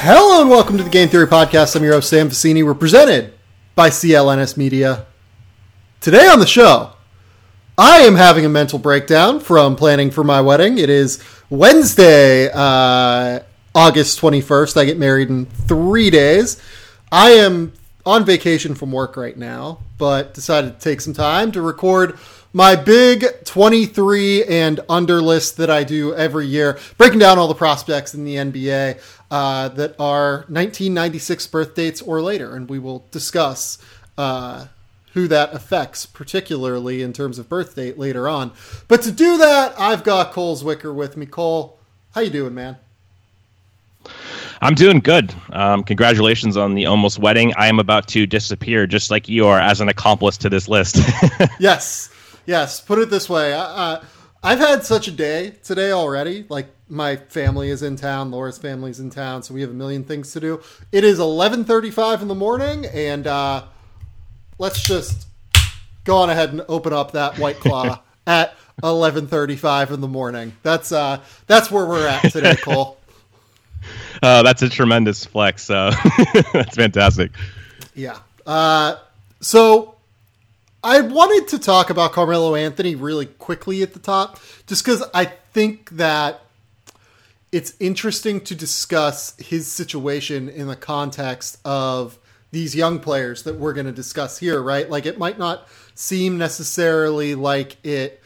Hello and welcome to the Game Theory Podcast. I'm your host, Sam Vecenie. We're presented by CLNS Media. Today on the show, I am having a mental breakdown from planning for my wedding. It is Wednesday, uh, August 21st. I get married in three days. I am on vacation from work right now, but decided to take some time to record my big 23 and under list that I do every year, breaking down all the prospects in the NBA uh, that are 1996 birth dates or later, and we will discuss uh, who that affects, particularly in terms of birth date later on. But to do that, I've got Cole Zwicker with me. Cole, how you doing, man? I'm doing good. Um, congratulations on the almost wedding. I am about to disappear, just like you are, as an accomplice to this list. yes, yes. Put it this way: uh, I've had such a day today already. Like my family is in town, Laura's family's in town, so we have a million things to do. It is 11:35 in the morning, and uh, let's just go on ahead and open up that White Claw at 11:35 in the morning. That's uh, that's where we're at today, Cole. Uh, that's a tremendous flex. Uh, that's fantastic. Yeah. Uh, so I wanted to talk about Carmelo Anthony really quickly at the top, just because I think that it's interesting to discuss his situation in the context of these young players that we're going to discuss here, right? Like it might not seem necessarily like it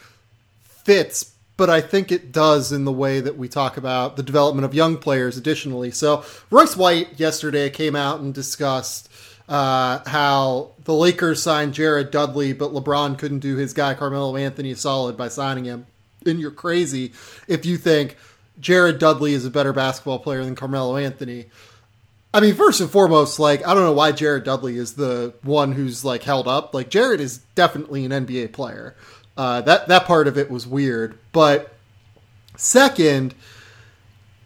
fits, but I think it does in the way that we talk about the development of young players additionally. So Royce White yesterday came out and discussed uh, how the Lakers signed Jared Dudley, but LeBron couldn't do his guy Carmelo Anthony solid by signing him. And you're crazy if you think Jared Dudley is a better basketball player than Carmelo Anthony. I mean, first and foremost, like I don't know why Jared Dudley is the one who's like held up. Like Jared is definitely an NBA player. Uh, that that part of it was weird, but second,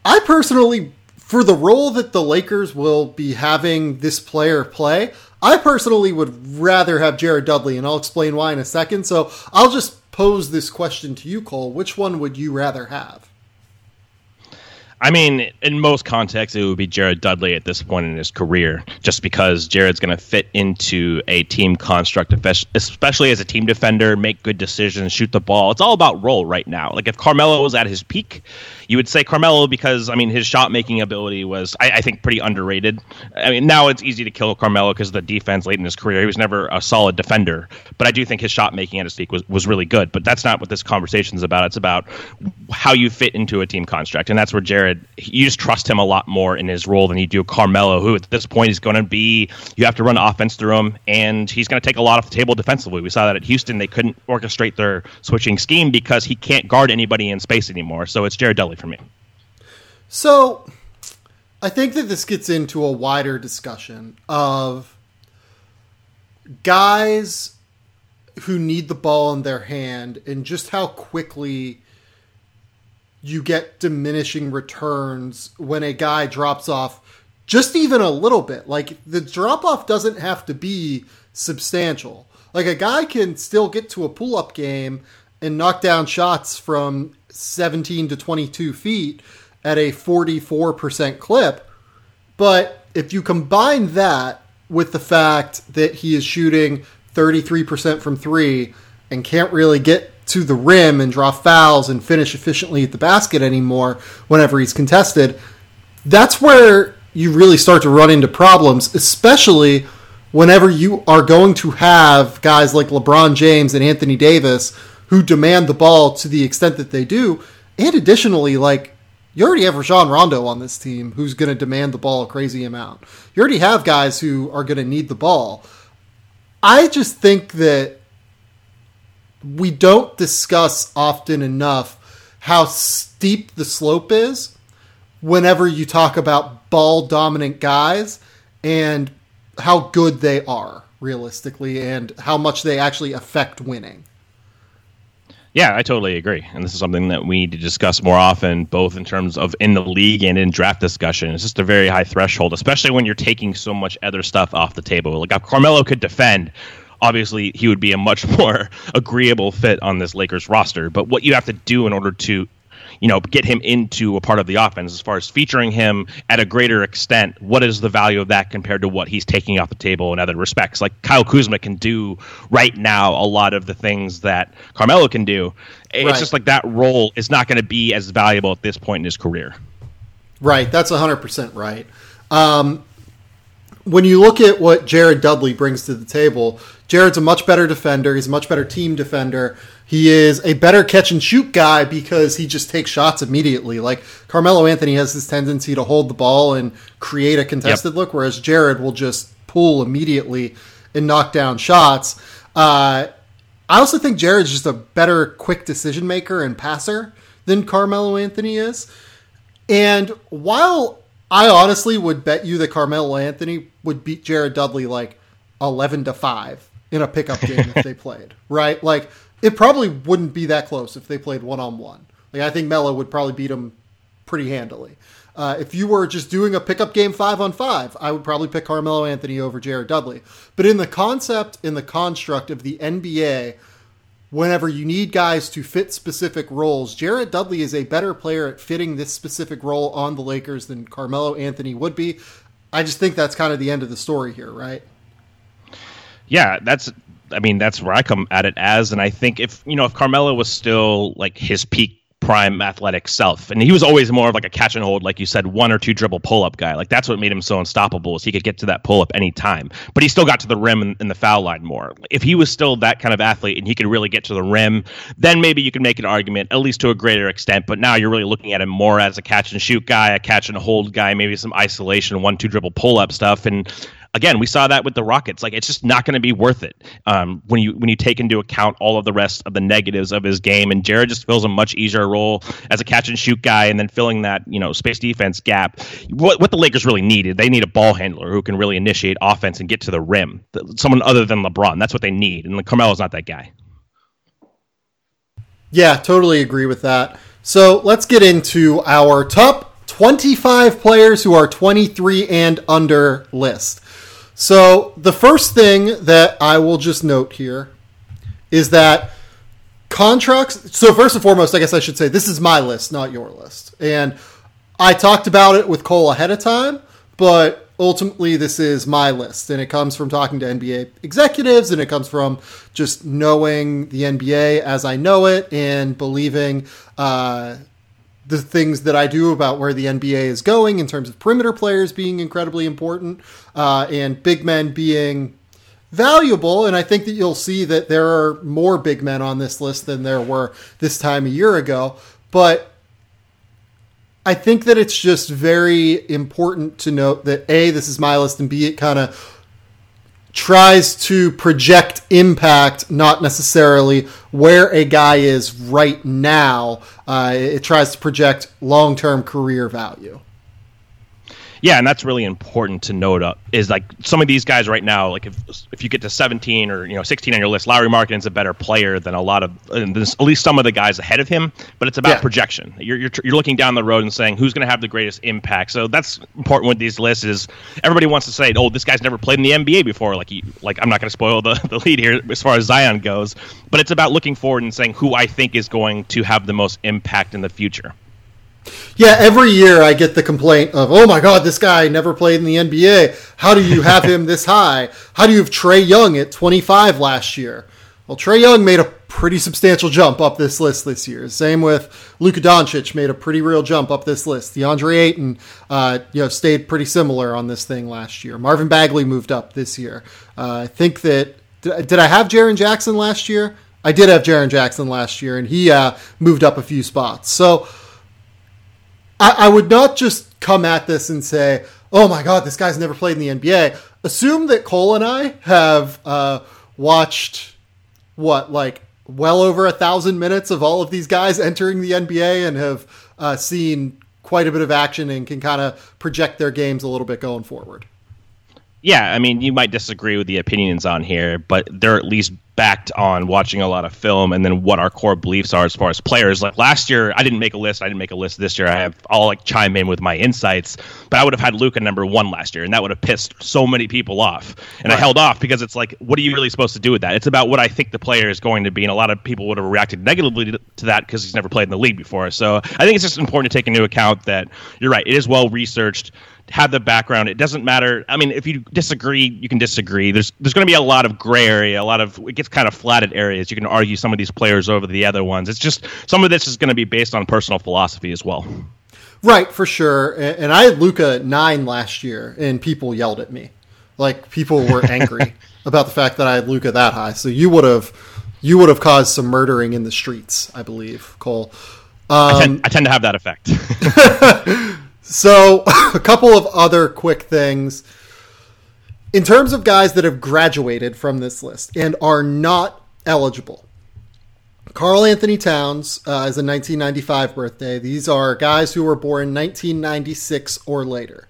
I personally, for the role that the Lakers will be having this player play, I personally would rather have Jared Dudley, and I'll explain why in a second. So I'll just pose this question to you, Cole. Which one would you rather have? I mean, in most contexts, it would be Jared Dudley at this point in his career, just because Jared's going to fit into a team construct, especially as a team defender, make good decisions, shoot the ball. It's all about role right now. Like if Carmelo was at his peak, you would say Carmelo because I mean his shot making ability was I, I, think pretty underrated. I mean now it's easy to kill Carmelo because of the defense late in his career. He was never a solid defender, but I do think his shot making at his peak was, was really good. But that's not what this conversation is about. It's about how you fit into a team construct, and that's where Jared you just trust him a lot more in his role than you do Carmelo, who at this point is going to be you have to run offense through him, and he's going to take a lot off the table defensively. We saw that at Houston; they couldn't orchestrate their switching scheme because he can't guard anybody in space anymore. So it's Jared Dudley for me. So, I think that this gets into a wider discussion of guys who need the ball in their hand and just how quickly you get diminishing returns when a guy drops off just even a little bit. Like the drop off doesn't have to be substantial. Like a guy can still get to a pull up game and knock down shots from 17 to 22 feet at a 44% clip. But if you combine that with the fact that he is shooting 33% from three and can't really get to the rim and draw fouls and finish efficiently at the basket anymore whenever he's contested, that's where you really start to run into problems, especially whenever you are going to have guys like LeBron James and Anthony Davis who demand the ball to the extent that they do. And additionally, like you already have Rajon Rondo on this team who's going to demand the ball a crazy amount. You already have guys who are going to need the ball. I just think that we don't discuss often enough how steep the slope is whenever you talk about ball dominant guys and how good they are realistically and how much they actually affect winning. Yeah, I totally agree. And this is something that we need to discuss more often, both in terms of in the league and in draft discussion. It's just a very high threshold, especially when you're taking so much other stuff off the table. Like if Carmelo could defend, obviously he would be a much more agreeable fit on this Lakers roster. But what you have to do in order to you know, get him into a part of the offense as far as featuring him at a greater extent. What is the value of that compared to what he's taking off the table in other respects? Like Kyle Kuzma can do right now a lot of the things that Carmelo can do. It's right. just like that role is not going to be as valuable at this point in his career. Right. That's 100% right. Um, when you look at what Jared Dudley brings to the table, Jared's a much better defender. He's a much better team defender. He is a better catch and shoot guy because he just takes shots immediately. Like Carmelo Anthony has this tendency to hold the ball and create a contested yep. look, whereas Jared will just pull immediately and knock down shots. Uh, I also think Jared's just a better quick decision maker and passer than Carmelo Anthony is. And while I honestly would bet you that Carmelo Anthony would beat Jared Dudley like 11 to 5 in a pickup game if they played, right? Like it probably wouldn't be that close if they played one on one. Like I think Melo would probably beat him pretty handily. Uh, if you were just doing a pickup game five on five, I would probably pick Carmelo Anthony over Jared Dudley. But in the concept, in the construct of the NBA, whenever you need guys to fit specific roles, Jared Dudley is a better player at fitting this specific role on the Lakers than Carmelo Anthony would be. I just think that's kind of the end of the story here, right? Yeah, that's I mean, that's where I come at it as. And I think if, you know, if Carmelo was still like his peak prime athletic self, and he was always more of like a catch and hold, like you said, one or two dribble pull up guy. Like that's what made him so unstoppable is he could get to that pull up anytime. But he still got to the rim and, and the foul line more. If he was still that kind of athlete and he could really get to the rim, then maybe you could make an argument, at least to a greater extent. But now you're really looking at him more as a catch and shoot guy, a catch and hold guy, maybe some isolation, one, two dribble pull up stuff. And again, we saw that with the Rockets. Like it's just not going to be worth it um, when you when you take into account all of the rest of the negatives of his game. And Jared just fills a much easier role as a catch and shoot guy, and then filling that you know space defense gap. What what the Lakers really needed, they need a ball handler who can really initiate offense and get to the rim. Someone other than LeBron. That's what they need, and Carmelo's not that guy. Yeah, totally agree with that. So let's get into our top 25 players who are 23 and under list. So the first thing that I will just note here is that contracts. So first and foremost, I guess I should say this is my list, not your list, and I talked about it with Cole ahead of time, but ultimately this is my list, and it comes from talking to NBA executives, and it comes from just knowing the NBA as I know it and believing. Uh, the things that I do about where the NBA is going in terms of perimeter players being incredibly important uh, and big men being valuable. And I think that you'll see that there are more big men on this list than there were this time a year ago. But I think that it's just very important to note that A, this is my list, and B, it kind of tries to project impact, not necessarily where a guy is right now. Uh, it tries to project long term career value. Yeah, and that's really important to note. Up is like some of these guys right now. Like if if you get to 17 or you know 16 on your list, Lauri Markkanen's a better player than a lot of at least some of the guys ahead of him. But it's about yeah. projection. You're, you're you're looking down the road and saying who's going to have the greatest impact. So that's important with these lists. Is everybody wants to say, oh, this guy's never played in the NBA before. Like he, like I'm not going to spoil the the lead here as far as Zion goes. But it's about looking forward and saying who I think is going to have the most impact in the future. Yeah, every year I get the complaint of, "Oh my God, this guy never played in the NBA. How do you have him this high? How do you have Trae Young at 25 last year?" Well, Trae Young made a pretty substantial jump up this list this year. Same with Luka Doncic made a pretty real jump up this list. DeAndre Ayton, uh, you know, stayed pretty similar on this thing last year. Marvin Bagley moved up this year. Uh, I think that did, did I have Jaren Jackson last year? I did have Jaren Jackson last year, and he uh, moved up a few spots. So I, I would not just come at this and say, "Oh my God, this guy's never played in the NBA." Assume that Cole and I have uh, watched what like well over a thousand minutes of all of these guys entering the NBA and have uh, seen quite a bit of action and can kind of project their games a little bit going forward. Yeah, I mean, you might disagree with the opinions on here, but they're at least backed on watching a lot of film and then what our core beliefs are as far as players. Like last year, I didn't make a list. I didn't make a list this year. I have all like chime in with my insights, but I would have had Luka number one last year, and that would have pissed so many people off. And right. I held off because it's like, what are you really supposed to do with that? It's about what I think the player is going to be, and a lot of people would have reacted negatively to that because he's never played in the league before. So I think it's just important to take into account that you're right. It is well researched have the background. It doesn't matter. I mean, if you disagree, you can disagree. There's there's going to be a lot of gray area, a lot of it gets kind of flatted areas. You can argue some of these players over the other ones. It's just some of this is going to be based on personal philosophy as well. Right, for sure. And I had Luka nine last year, and people yelled at me. Like people were angry about the fact that I had Luka that high. So you would have you would have caused some murdering in the streets, I believe, Cole. Um, I, tend, I tend to have that effect. So, a couple of other quick things. In terms of guys that have graduated from this list and are not eligible, Karl-Anthony Towns uh, is a 1995 birthday. These are guys who were born 1996 or later.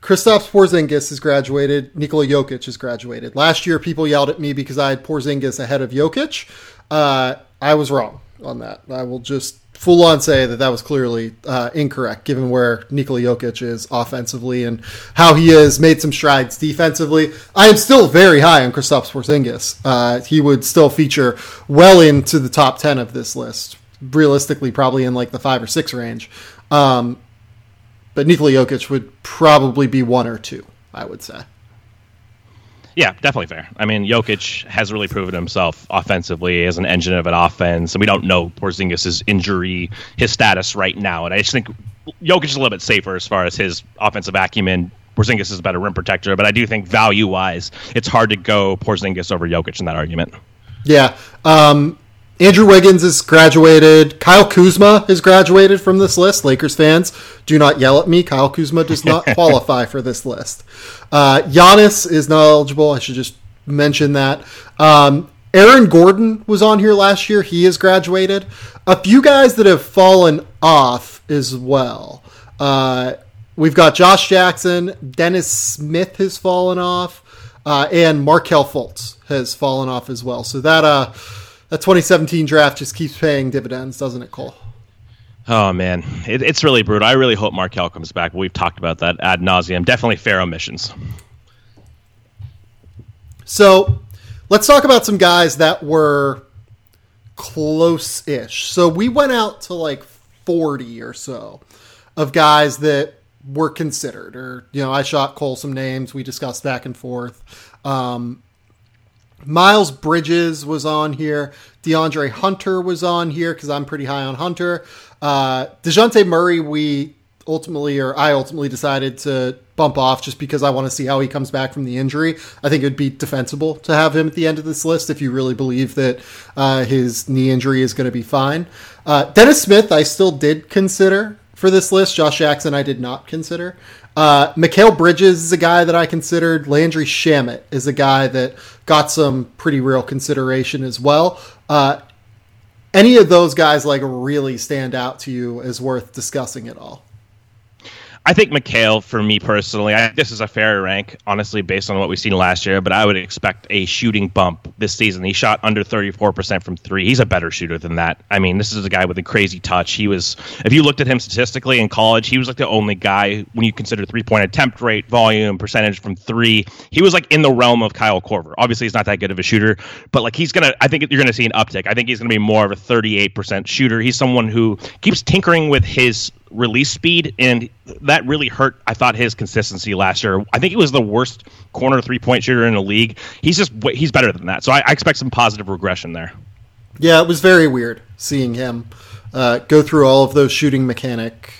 Kristaps Porzingis has graduated. Nikola Jokic has graduated. Last year, people yelled at me because I had Porzingis ahead of Jokic. Uh, I was wrong on that. I will just full on say that that was clearly uh, incorrect, given where Nikola Jokic is offensively and how he has made some strides defensively. I am still very high on Kristaps Porzingis. Uh, he would still feature well into the top ten of this list, realistically, probably in like the five or six range. Um, but Nikola Jokic would probably be one or two, I would say. Yeah, definitely fair. I mean, Jokic has really proven himself offensively as an engine of an offense, and we don't know Porzingis' injury, his status right now. And I just think Jokic is a little bit safer as far as his offensive acumen. Porzingis is a better rim protector, but I do think value wise, it's hard to go Porzingis over Jokic in that argument. Yeah. Um, Andrew Wiggins has graduated. Kyle Kuzma has graduated from this list. Lakers fans, do not yell at me. Kyle Kuzma does not qualify for this list. Uh, Giannis is not eligible. I should just mention that. Um, Aaron Gordon was on here last year. He has graduated. A few guys that have fallen off as well. Uh, we've got Josh Jackson. Dennis Smith has fallen off. Uh, and Markelle Fultz has fallen off as well. So that uh, that 2017 draft just keeps paying dividends, doesn't it, Cole? Oh man, it, it's really brutal. I really hope Markelle comes back. We've talked about that ad nauseum. Definitely fair omissions. So, let's talk about some guys that were close-ish. So we went out to like 40 or so of guys that were considered, or you know, I shot Cole some names. We discussed back and forth. Um, Miles Bridges was on here. DeAndre Hunter was on here because I'm pretty high on Hunter. Uh, Dejounte Murray, we ultimately, or I ultimately decided to bump off just because I want to see how he comes back from the injury. I think it would be defensible to have him at the end of this list if you really believe that uh, his knee injury is going to be fine. Uh, Dennis Smith, I still did consider for this list. Josh Jackson, I did not consider. Uh, Mikal Bridges is a guy that I considered. Landry Shamet is a guy that got some pretty real consideration as well. Uh, any of those guys like really stand out to you as worth discussing at all? I think Mikal, for me personally, I, this is a fair rank, honestly, based on what we've seen last year. But I would expect a shooting bump this season. He shot under 34% from three. He's a better shooter than that. I mean, this is a guy with a crazy touch. He was, if you looked at him statistically in college, he was like the only guy when you consider three point attempt rate, volume, percentage from three. He was like in the realm of Kyle Korver. Obviously, he's not that good of a shooter, but like he's gonna. I think you're gonna see an uptick. I think he's gonna be more of a 38% shooter. He's someone who keeps tinkering with his release speed, and that really hurt. I thought his consistency last year. I think he was the worst corner three point shooter in the league. He's just he's better than that. So I, I expect some positive regression there. Yeah, it was very weird seeing him uh, go through all of those shooting mechanic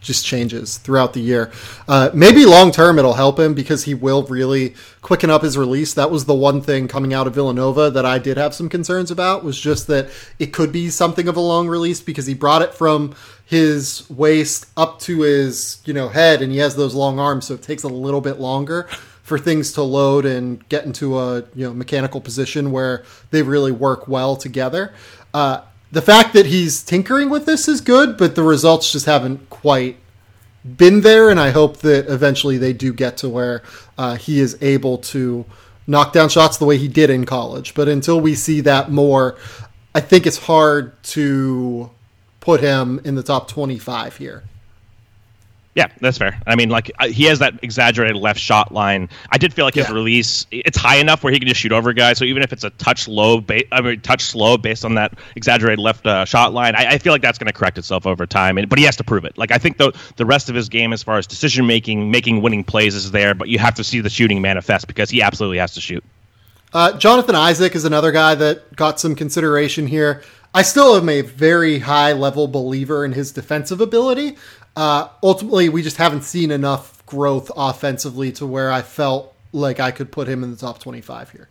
just changes throughout the year. Uh, maybe long term it'll help him because he will really quicken up his release. That was the one thing coming out of Villanova that I did have some concerns about was just that it could be something of a long release because he brought it from his waist up to his you know head and he has those long arms, so it takes a little bit longer for things to load and get into a you know mechanical position where they really work well together. Uh, the fact that he's tinkering with this is good, but the results just haven't quite been there, and I hope that eventually they do get to where uh, he is able to knock down shots the way he did in college. But until we see that more, I think it's hard to put him in the top 25 here. Yeah, that's fair. I mean, like he has that exaggerated left shot line. I did feel like his Yeah. release it's high enough where he can just shoot over guys. So even if it's a touch low, ba- I mean, touch slow based on that exaggerated left uh, shot line, I, I feel like that's going to correct itself over time. And, but he has to prove it. Like I think the the rest of his game, as far as decision making, making winning plays, is there. But you have to see the shooting manifest because he absolutely has to shoot. Uh, Jonathan Isaac is another guy that got some consideration here. I still am a very high level believer in his defensive ability. Uh, ultimately, we just haven't seen enough growth offensively to where I felt like I could put him in the top 25 here.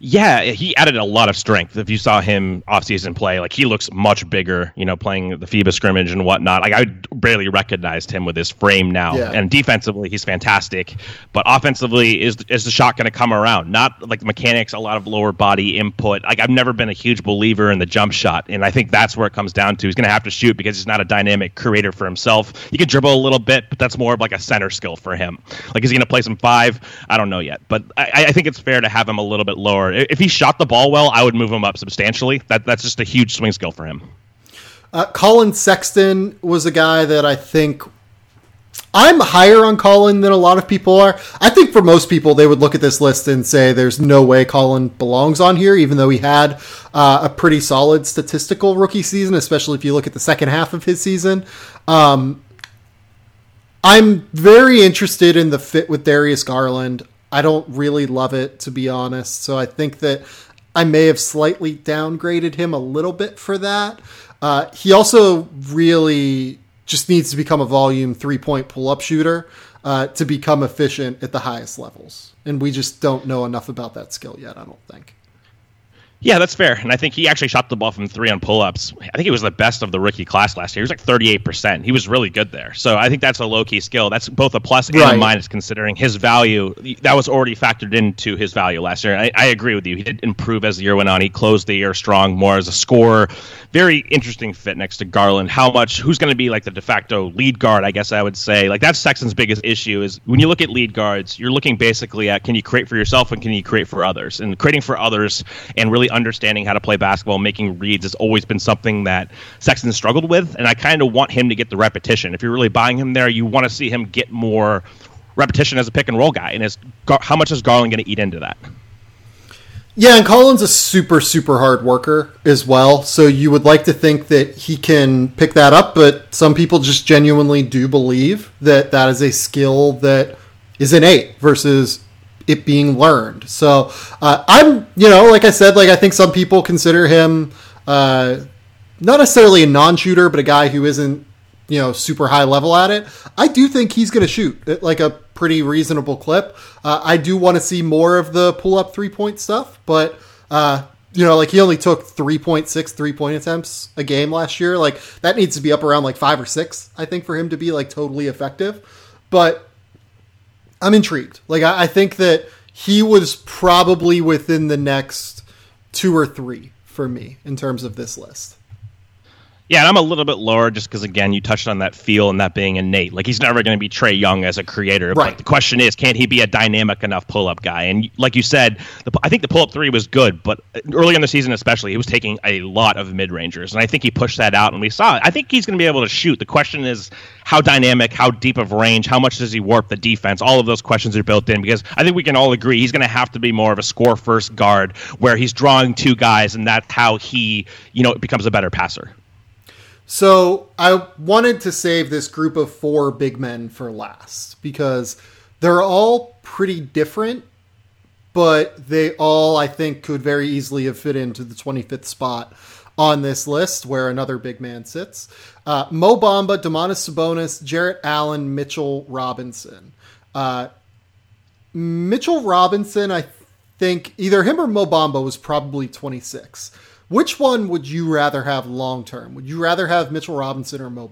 Yeah, he added a lot of strength. If you saw him off-season play, like he looks much bigger, you know, playing the FIBA scrimmage and whatnot. Like I barely recognized him with his frame now. Yeah. And defensively, he's fantastic. But offensively, is is the shot going to come around? Not like mechanics, a lot of lower body input. Like I've never been a huge believer in the jump shot, and I think that's where it comes down to. He's going to have to shoot because he's not a dynamic creator for himself. He can dribble a little bit, but that's more of like a center skill for him. Like is he going to play some five? I don't know yet, but I, I think it's fair to have him a little bit lower. I- If he shot the ball well, I would move him up substantially. That that's just a huge swing skill for him. Uh, Collin Sexton was a guy that I think I'm higher on Collin than a lot of people are. I think for most people, they would look at this list and say there's no way Collin belongs on here, even though he had uh, a pretty solid statistical rookie season, especially if you look at the second half of his season. Um, I'm very interested in the fit with Darius Garland. I don't really love it, to be honest. So I think that I may have slightly downgraded him a little bit for that. Uh, he also really just needs to become a volume three point pull up shooter uh, to become efficient at the highest levels. And we just don't know enough about that skill yet, I don't think. Yeah, that's fair. And I think he actually shot the ball from three on pull ups. I think he was the best of the rookie class last year. He was like 38%. He was really good there. So I think that's a low key skill. That's both a plus and a minus considering his value. That was already factored into his value last year. I, I agree with you. He did improve as the year went on. He closed the year strong, more as a scorer. Very interesting fit next to Garland. How much, who's going to be like the de facto lead guard, I guess I would say. Like that's Sexton's biggest issue is when you look at lead guards, you're looking basically at can you create for yourself and can you create for others? And creating for others and really understanding how to play basketball, making reads has always been something that Sexton struggled with. And I kind of want him to get the repetition. If you're really buying him there, you want to see him get more repetition as a pick and roll guy. And is, how much is Garland going to eat into that? Yeah, and Collin's a super, super hard worker as well. So you would like to think that he can pick that up, but some people just genuinely do believe that that is a skill that is innate versus it being learned. So uh, I'm, you know, like I said, like I think some people consider him uh, not necessarily a non-shooter, but a guy who isn't, you know, super high level at it. I do think he's going to shoot at like a pretty reasonable clip. Uh, I do want to see more of the pull-up three-point stuff, but uh, you know, like he only took 3.6 three-point attempts a game last year. Like that needs to be up around like five or six, I think, for him to be like totally effective. But I'm intrigued. Like I, I think that he was probably within the next two or three for me in terms of this list. Yeah, and I'm a little bit lower just because, again, you touched on that feel and that being innate. Like, he's never going to be Trae Young as a creator. Right. But the question is, can't he be a dynamic enough pull up guy? And like you said, the, I think the pull up three was good, but uh, early in the season, especially, he was taking a lot of mid rangers. And I think he pushed that out, and we saw it. I think he's going to be able to shoot. The question is, how dynamic, how deep of range, how much does he warp the defense? All of those questions are built in because I think we can all agree he's going to have to be more of a score first guard where he's drawing two guys, and that's how he, you know, becomes a better passer. So I wanted to save this group of four big men for last because they're all pretty different, but they all, I think, could very easily have fit into the 25th spot on this list where another big man sits. Uh, Mo Bamba, Domantas Sabonis, Jarrett Allen, Mitchell Robinson. Uh, Mitchell Robinson, I think either him or Mo Bamba was probably 26. Which one would you rather have long term? Would you rather have Mitchell Robinson or Mo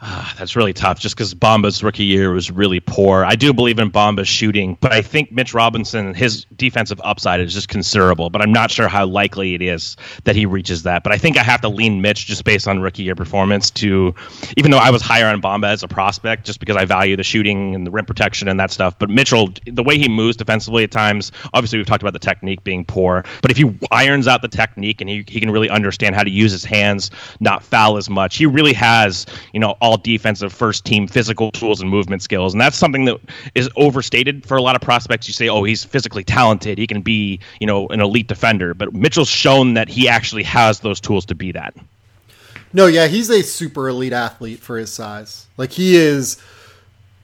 Uh, that's really tough just because Bamba's rookie year was really poor. I do believe in Bamba's shooting, but I think Mitch Robinson, his defensive upside is just considerable, but I'm not sure how likely it is that he reaches that. But I think I have to lean Mitch just based on rookie year performance to, even though I was higher on Bamba as a prospect, just because I value the shooting and the rim protection and that stuff. But Mitchell, the way he moves defensively at times, obviously we've talked about the technique being poor, but if he irons out the technique and he, he can really understand how to use his hands, not foul as much, he really has, you know, all defensive first team physical tools and movement skills. And that's something that is overstated for a lot of prospects. You say, oh, he's physically talented. He can be, you know, an elite defender. But Mitchell's shown that he actually has those tools to be that. No, yeah, he's a super elite athlete for his size. Like he is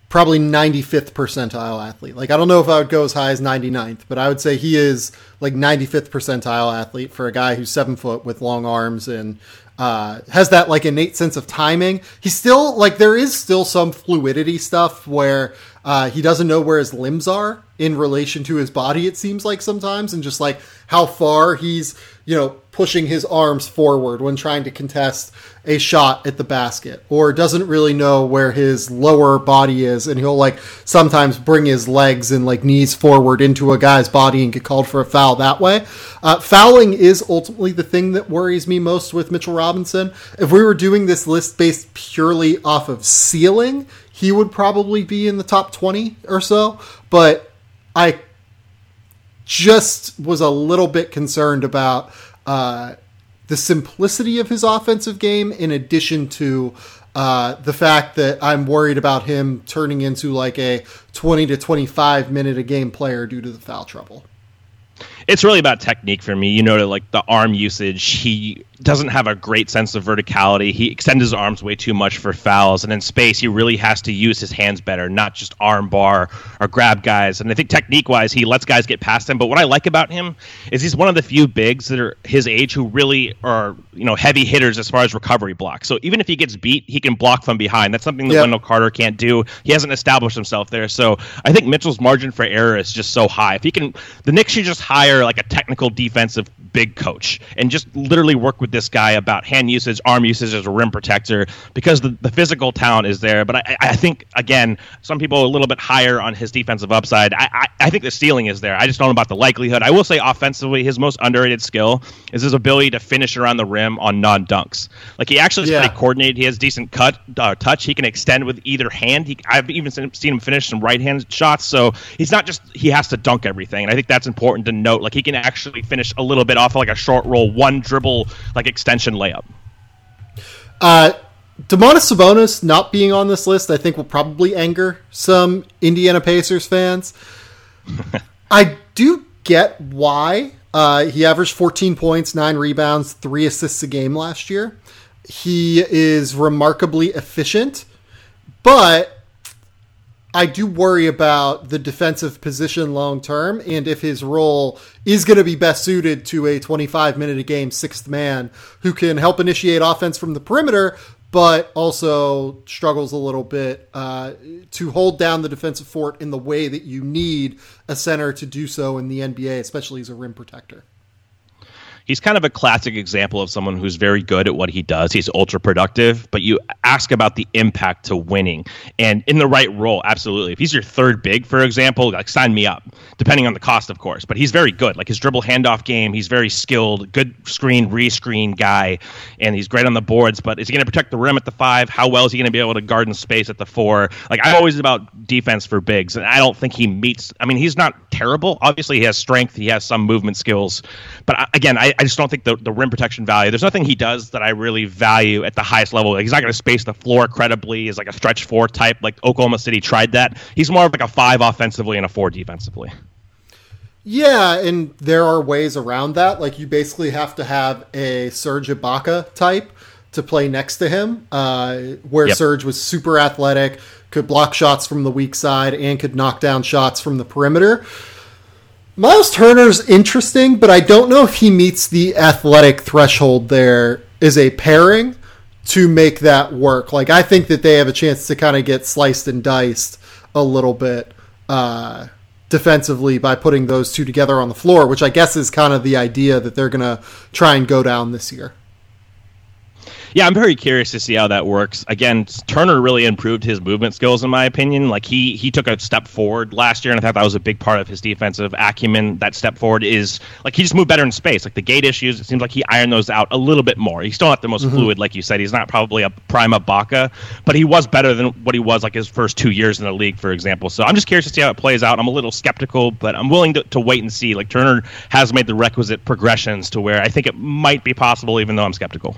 probably 95th percentile athlete. Like I don't know if I would go as high as 99th, but I would say he is like 95th percentile athlete for a guy who's seven foot with long arms and uh, has that like innate sense of timing. He's still like there is still some fluidity stuff where uh, he doesn't know where his limbs are in relation to his body. It seems like sometimes, and just like how far he's you know pushing his arms forward when trying to contest a shot at the basket, or doesn't really know where his lower body is, and he'll like sometimes bring his legs and like knees forward into a guy's body and get called for a foul that way. Uh, fouling is ultimately the thing that worries me most with Mitchell Robinson. If we were doing this list based purely off of ceiling, he would probably be in the top 20 or so. But I just was a little bit concerned about uh, the simplicity of his offensive game, in addition to uh, the fact that I'm worried about him turning into like a 20 to 25 minute a game player due to the foul trouble it's really about technique for me. You know, like the arm usage. He doesn't have a great sense of verticality. He extends his arms way too much for fouls, and in space, he really has to use his hands better, not just arm bar or grab guys. And I think technique wise, he lets guys get past him. But what I like about him is he's one of the few bigs that are his age who really are you know heavy hitters as far as recovery blocks. So even if he gets beat, he can block from behind. That's something that yep. Wendell Carter can't do. He hasn't established himself there. So I think Mitchell's margin for error is just so high. If he can, the Knicks should just hire like a technical defensive big coach and just literally work with this guy about hand usage, arm usage as a rim protector because the, the physical talent is there. But I, I think, again, some people are a little bit higher on his defensive upside. I, I, I think the ceiling is there. I just don't know about the likelihood. I will say offensively, his most underrated skill is his ability to finish around the rim on non dunks. Like he actually is yeah. pretty coordinated. He has decent cut uh, touch. He can extend with either hand. He, I've even seen him finish some right hand shots. So he's not just he has to dunk everything. And I think that's important to note. Like he can actually finish a little bit off of like a short roll, one dribble, like extension layup. Uh, Domantas Sabonis not being on this list, I think, will probably anger some Indiana Pacers fans. I do get why. Uh, he averaged 14 points, nine rebounds, three assists a game last year. He is remarkably efficient, but I do worry about the defensive position long term and if his role is going to be best suited to a 25 minute a game sixth man who can help initiate offense from the perimeter, but also struggles a little bit uh, to hold down the defensive fort in the way that you need a center to do so in the NBA, especially as a rim protector he's kind of a classic example of someone who's very good at what he does. He's ultra productive, but you ask about the impact to winning and in the right role. Absolutely. If he's your third big, for example, like sign me up, depending on the cost, of course. But he's very good. Like his dribble handoff game, he's very skilled, good screen, re-screen guy, and he's great on the boards. But is he going to protect the rim at the five? How well is he going to be able to guard in space at the four? Like I'm always about defense for bigs, and I don't think he meets. I mean, he's not terrible. Obviously, he has strength, he has some movement skills, but uh, again, I, I just don't think the, the rim protection value. There's nothing he does that I really value at the highest level. Like, he's not going to space the floor credibly. He's like a stretch four type. Like Oklahoma City tried that. He's more of like a five offensively and a four defensively. Yeah, and there are ways around that. Like you basically have to have a Serge Ibaka type to play next to him, uh, where yep. Serge was super athletic, could block shots from the weak side, and could knock down shots from the perimeter. Miles Turner's interesting, but I don't know if he meets the athletic threshold there as a pairing to make that work. Like I think that they have a chance to kind of get sliced and diced a little bit uh, defensively by putting those two together on the floor, which I guess is kind of the idea that they're going to try and go down this year. Yeah, I'm very curious to see how that works. Again, Turner really improved his movement skills, in my opinion. Like he he took a step forward last year, and I thought that was a big part of his defensive acumen. That step forward is like he just moved better in space. Like the gait issues, it seems like he ironed those out a little bit more. He's still not the most mm-hmm. fluid, like you said. He's not probably a prime Ibaka, but he was better than what he was like his first two years in the league, for example. So I'm just curious to see how it plays out. I'm a little skeptical, but I'm willing to, to wait and see. Like Turner has made the requisite progressions to where I think it might be possible, even though I'm skeptical.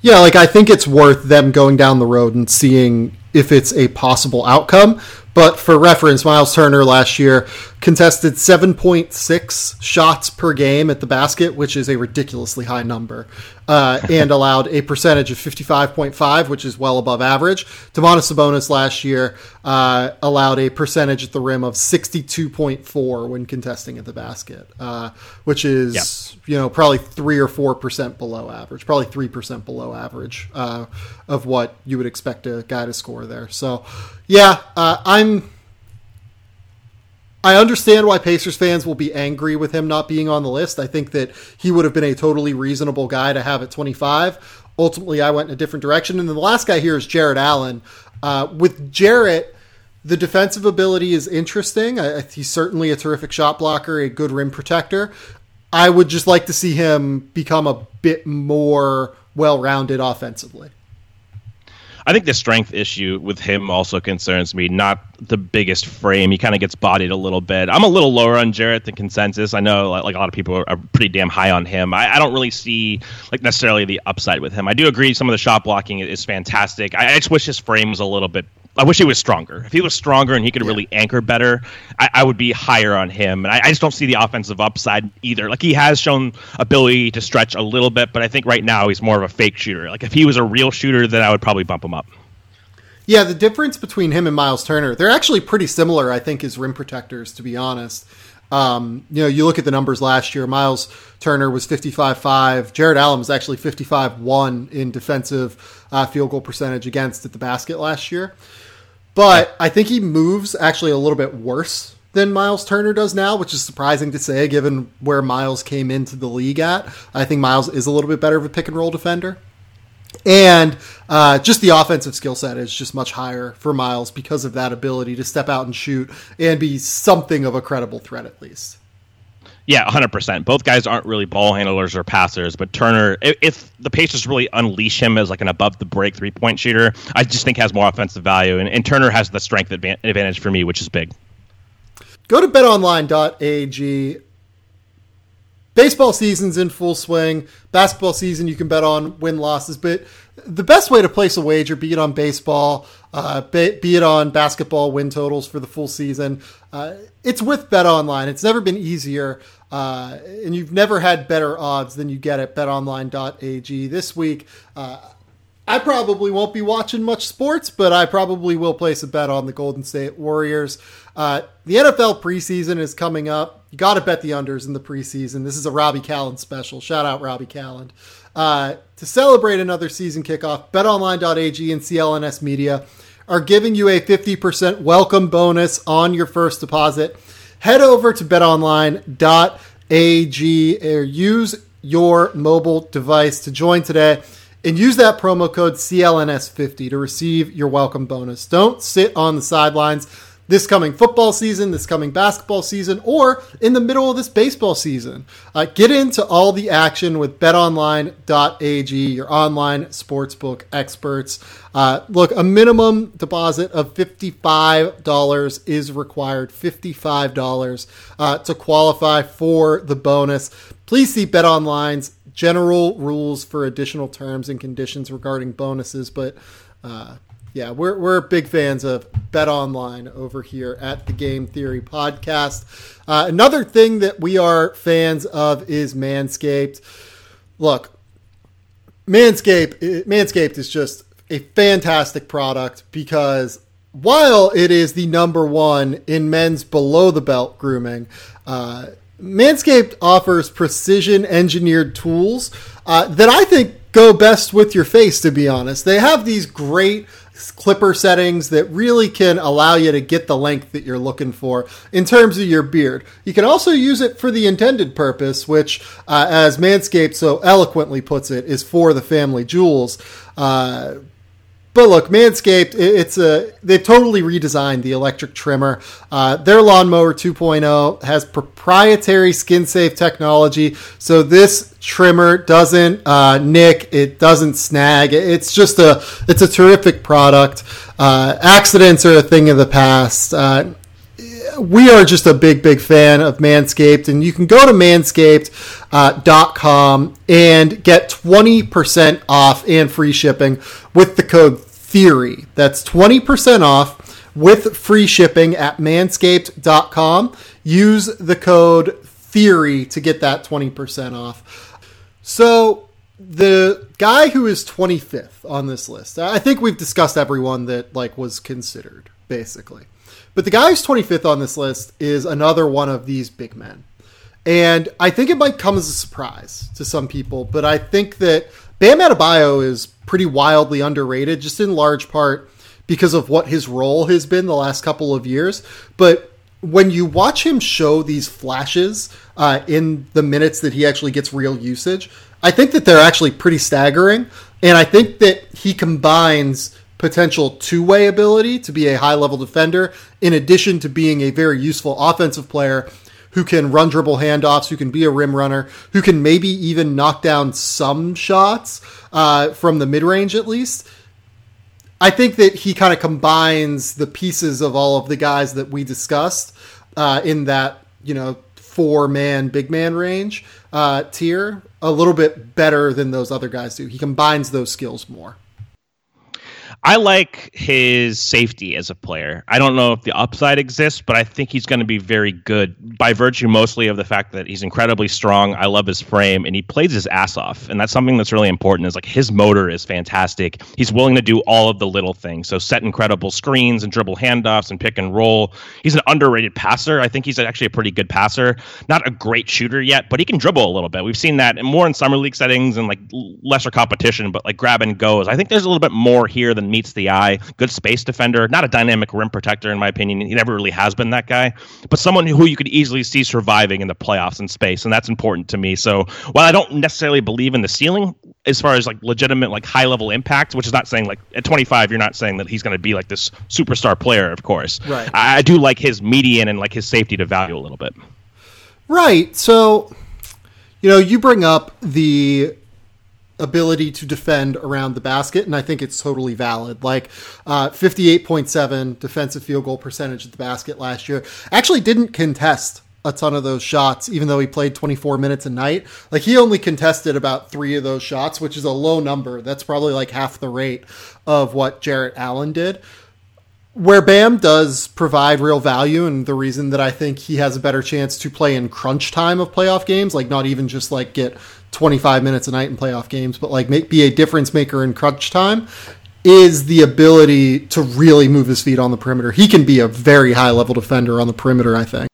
Yeah, like I think it's worth them going down the road and seeing if it's a possible outcome. But for reference, Miles Turner last year contested 7.6 shots per game at the basket, which is a ridiculously high number, uh, and allowed a percentage of 55.5, which is well above average. Domantas Sabonis last year uh, allowed a percentage at the rim of 62.4 when contesting at the basket, uh, which is yep. you know probably three or four percent below average, probably three percent below average uh, of what you would expect a guy to score there. So, yeah, uh, I'm I understand why Pacers fans will be angry with him not being on the list. I think that he would have been a totally reasonable guy to have at 25. Ultimately, I went in a different direction. And then the last guy here is Jarrett Allen. Uh, with Jarrett, the defensive ability is interesting. I, he's certainly a terrific shot blocker, a good rim protector. I would just like to see him become a bit more well rounded offensively. I think the strength issue with him also concerns me. Not the biggest frame; he kind of gets bodied a little bit. I'm a little lower on Jarrett than consensus. I know, like, a lot of people are, pretty damn high on him. I, I, don't really see like necessarily the upside with him. I do agree some of the shot blocking is fantastic. I, I just wish his frame was a little bit I wish he was stronger. If he was stronger and he could yeah. really anchor better, I, I, would be higher on him. And I, I, just don't see the offensive upside either. Like he has shown ability to stretch a little bit, but I think right now he's more of a fake shooter. Like if he was a real shooter, then I would probably bump him up. Yeah, the difference between him and Miles Turner, they're actually pretty similar, I think, as rim protectors, to be honest. Um, you know, you look at the numbers last year, Miles Turner was 55-5. Jarrett Allen was actually 55-1 in defensive uh, field goal percentage against at the basket last year. But I think he moves actually a little bit worse than Miles Turner does now, which is surprising to say given where Miles came into the league at. I think Miles is a little bit better of a pick and roll defender. And uh, just the offensive skill set is just much higher for Miles because of that ability to step out and shoot and be something of a credible threat at least. Yeah, 100%. Both guys aren't really ball handlers or passers, but Turner, if, if the Pacers really unleash him as like an above the break three point shooter, I just think has more offensive value. And, and Turner has the strength advantage for me, which is big. Go to betonline.ag. Baseball season's in full swing. Basketball season, you can bet on win losses, but the best way to place a wager, be it on baseball, uh, be, it on basketball win totals for the full season, uh, it's with Bet Online. It's never been easier, uh, and you've never had better odds than you get at BetOnline.ag. This week, uh, I probably won't be watching much sports, but I probably will place a bet on the Golden State Warriors. Uh, the NFL preseason is coming up. You got to bet the unders in the preseason. This is a Robbie Callan special. Shout out Robbie Callan. Uh, to celebrate another season kickoff, betonline.ag and CLNS Media are giving you a 50% welcome bonus on your first deposit. Head over to betonline.ag or use your mobile device to join today and use that promo code CLNS50 to receive your welcome bonus. Don't sit on the sidelines this coming football season, this coming basketball season, or in the middle of this baseball season. Uh, get into all the action with betonline.ag, your online sportsbook experts. Uh, look, a minimum deposit of $55 is required, $55 uh, to qualify for the bonus. Please see BetOnline's general rules for additional terms and conditions regarding bonuses, but uh, yeah, we're we're big fans of Bet Online over here at the Game Theory Podcast. Uh, another thing that we are fans of is Manscaped. Look, Manscaped Manscaped is just a fantastic product because while it is the number one in men's below the belt grooming, uh, Manscaped offers precision engineered tools uh, that I think go best with your face. To be honest, they have these great clipper settings that really can allow you to get the length that you're looking for in terms of your beard. You can also use it for the intended purpose, which, uh, as Manscaped so eloquently puts it, is for the family jewels. Uh, but look, Manscaped, it's a they've totally redesigned the electric trimmer. Uh, their lawnmower 2.0 has proprietary skin safe technology, so this trimmer doesn't uh, nick, it doesn't snag. It's just a it's a terrific product. Uh, accidents are a thing of the past. Uh, we are just a big, big fan of Manscaped, and you can go to manscaped.com uh, and get 20% off and free shipping with the code Theory. That's 20% off with free shipping at manscaped.com. Use the code Theory to get that 20% off. So, the guy who is 25th on this list, I think we've discussed everyone that like was considered basically. But the guy who's 25th on this list is another one of these big men. And I think it might come as a surprise to some people, but I think that Bam Adebayo is pretty wildly underrated, just in large part because of what his role has been the last couple of years. But when you watch him show these flashes uh, in the minutes that he actually gets real usage, I think that they're actually pretty staggering. And I think that he combines potential two way ability to be a high level defender, in addition to being a very useful offensive player who can run dribble handoffs, who can be a rim runner, who can maybe even knock down some shots uh, from the mid range at least. I think that he kind of combines the pieces of all of the guys that we discussed uh, in that you know four man big man range uh, tier a little bit better than those other guys do. He combines those skills more. I like his safety as a player. I don't know if the upside exists, but I think he's going to be very good by virtue mostly of the fact that he's incredibly strong. I love his frame and he plays his ass off. And that's something that's really important is like his motor is fantastic. He's willing to do all of the little things. So set incredible screens and dribble handoffs and pick and roll. He's an underrated passer. I think he's actually a pretty good passer. Not a great shooter yet, but he can dribble a little bit. We've seen that more in summer league settings and like lesser competition, but like grab and goes. I think there's a little bit more here than meets the eye. Good space defender, not a dynamic rim protector in my opinion. He never really has been that guy, but someone who you could easily see surviving in the playoffs in space, and that's important to me. So while I don't necessarily believe in the ceiling as far as like legitimate like high level impact, which is not saying like at 25 you're not saying that he's going to be like this superstar player, of course. Right. I, I do like his median and like his safety to value a little bit. Right. So you know, you bring up the ability to defend around the basket, and I think it's totally valid. Like uh, 58.7 defensive field goal percentage at the basket last year. Actually, didn't contest a ton of those shots, even though he played 24 minutes a night. Like he only contested about three of those shots, which is a low number. That's probably like half the rate of what Jarrett Allen did. Where Bam does provide real value, and the reason that I think he has a better chance to play in crunch time of playoff games, like not even just like get 25 minutes a night in playoff games, but like make, be a difference maker in crunch time is the ability to really move his feet on the perimeter. He can be a very high level defender on the perimeter, I think.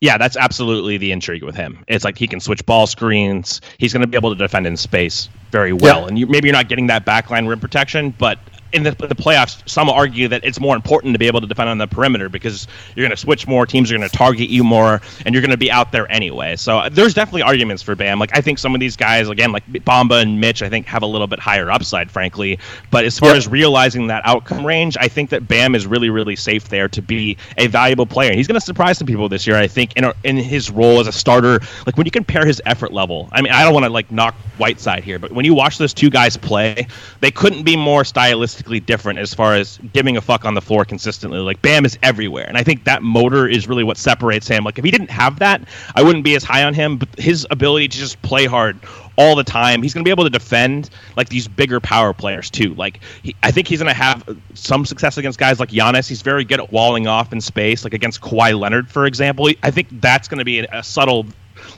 Yeah, that's absolutely the intrigue with him. It's like he can switch ball screens. He's going to be able to defend in space very well. And you, maybe you're not getting that backline rim protection, but in the, the, playoffs, some argue that it's more important to be able to defend on the perimeter because you're going to switch more, teams are going to target you more, and you're going to be out there anyway. So uh, there's definitely arguments for Bam. Like I think some of these guys, again, like Bamba and Mitch, I think have a little bit higher upside, frankly. But as far yep. as realizing that outcome range, I think that Bam is really, really safe there to be a valuable player. He's going to surprise some people this year, I think, in, a, in his role as a starter. Like when you compare his effort level, I mean, I don't want to like knock Whiteside here, but when you watch those two guys play, they couldn't be more stylistic different as far as giving a fuck on the floor consistently. Like Bam is everywhere, and I think that motor is really what separates him. Like if he didn't have that, I wouldn't be as high on him. But his ability to just play hard all the time, he's going to be able to defend like these bigger power players too. Like he, I think he's going to have some success against guys like Giannis. He's very good at walling off in space, like against Kawhi Leonard, for example. I think that's going to be a, a subtle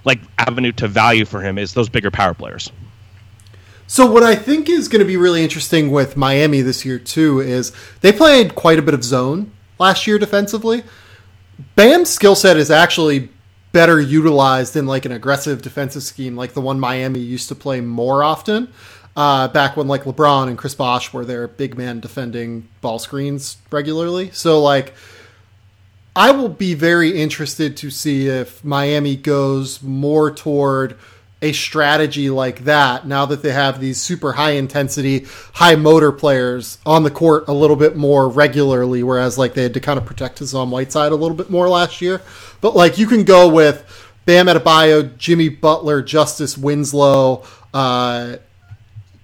like avenue to value for him is those bigger power players. So what I think is going to be really interesting with Miami this year too is they played quite a bit of zone last year defensively. Bam's skill set is actually better utilized in like an aggressive defensive scheme like the one Miami used to play more often. uh, back when like LeBron and Chris Bosh were their big man defending ball screens regularly. So like, I will be very interested to see if Miami goes more toward a strategy like that now that they have these super high intensity, high motor players on the court a little bit more regularly, whereas like they had to kind of protect Hassan Whiteside a little bit more last year. But like you can go with Bam Adebayo, Jimmy Butler, Justise Winslow, uh,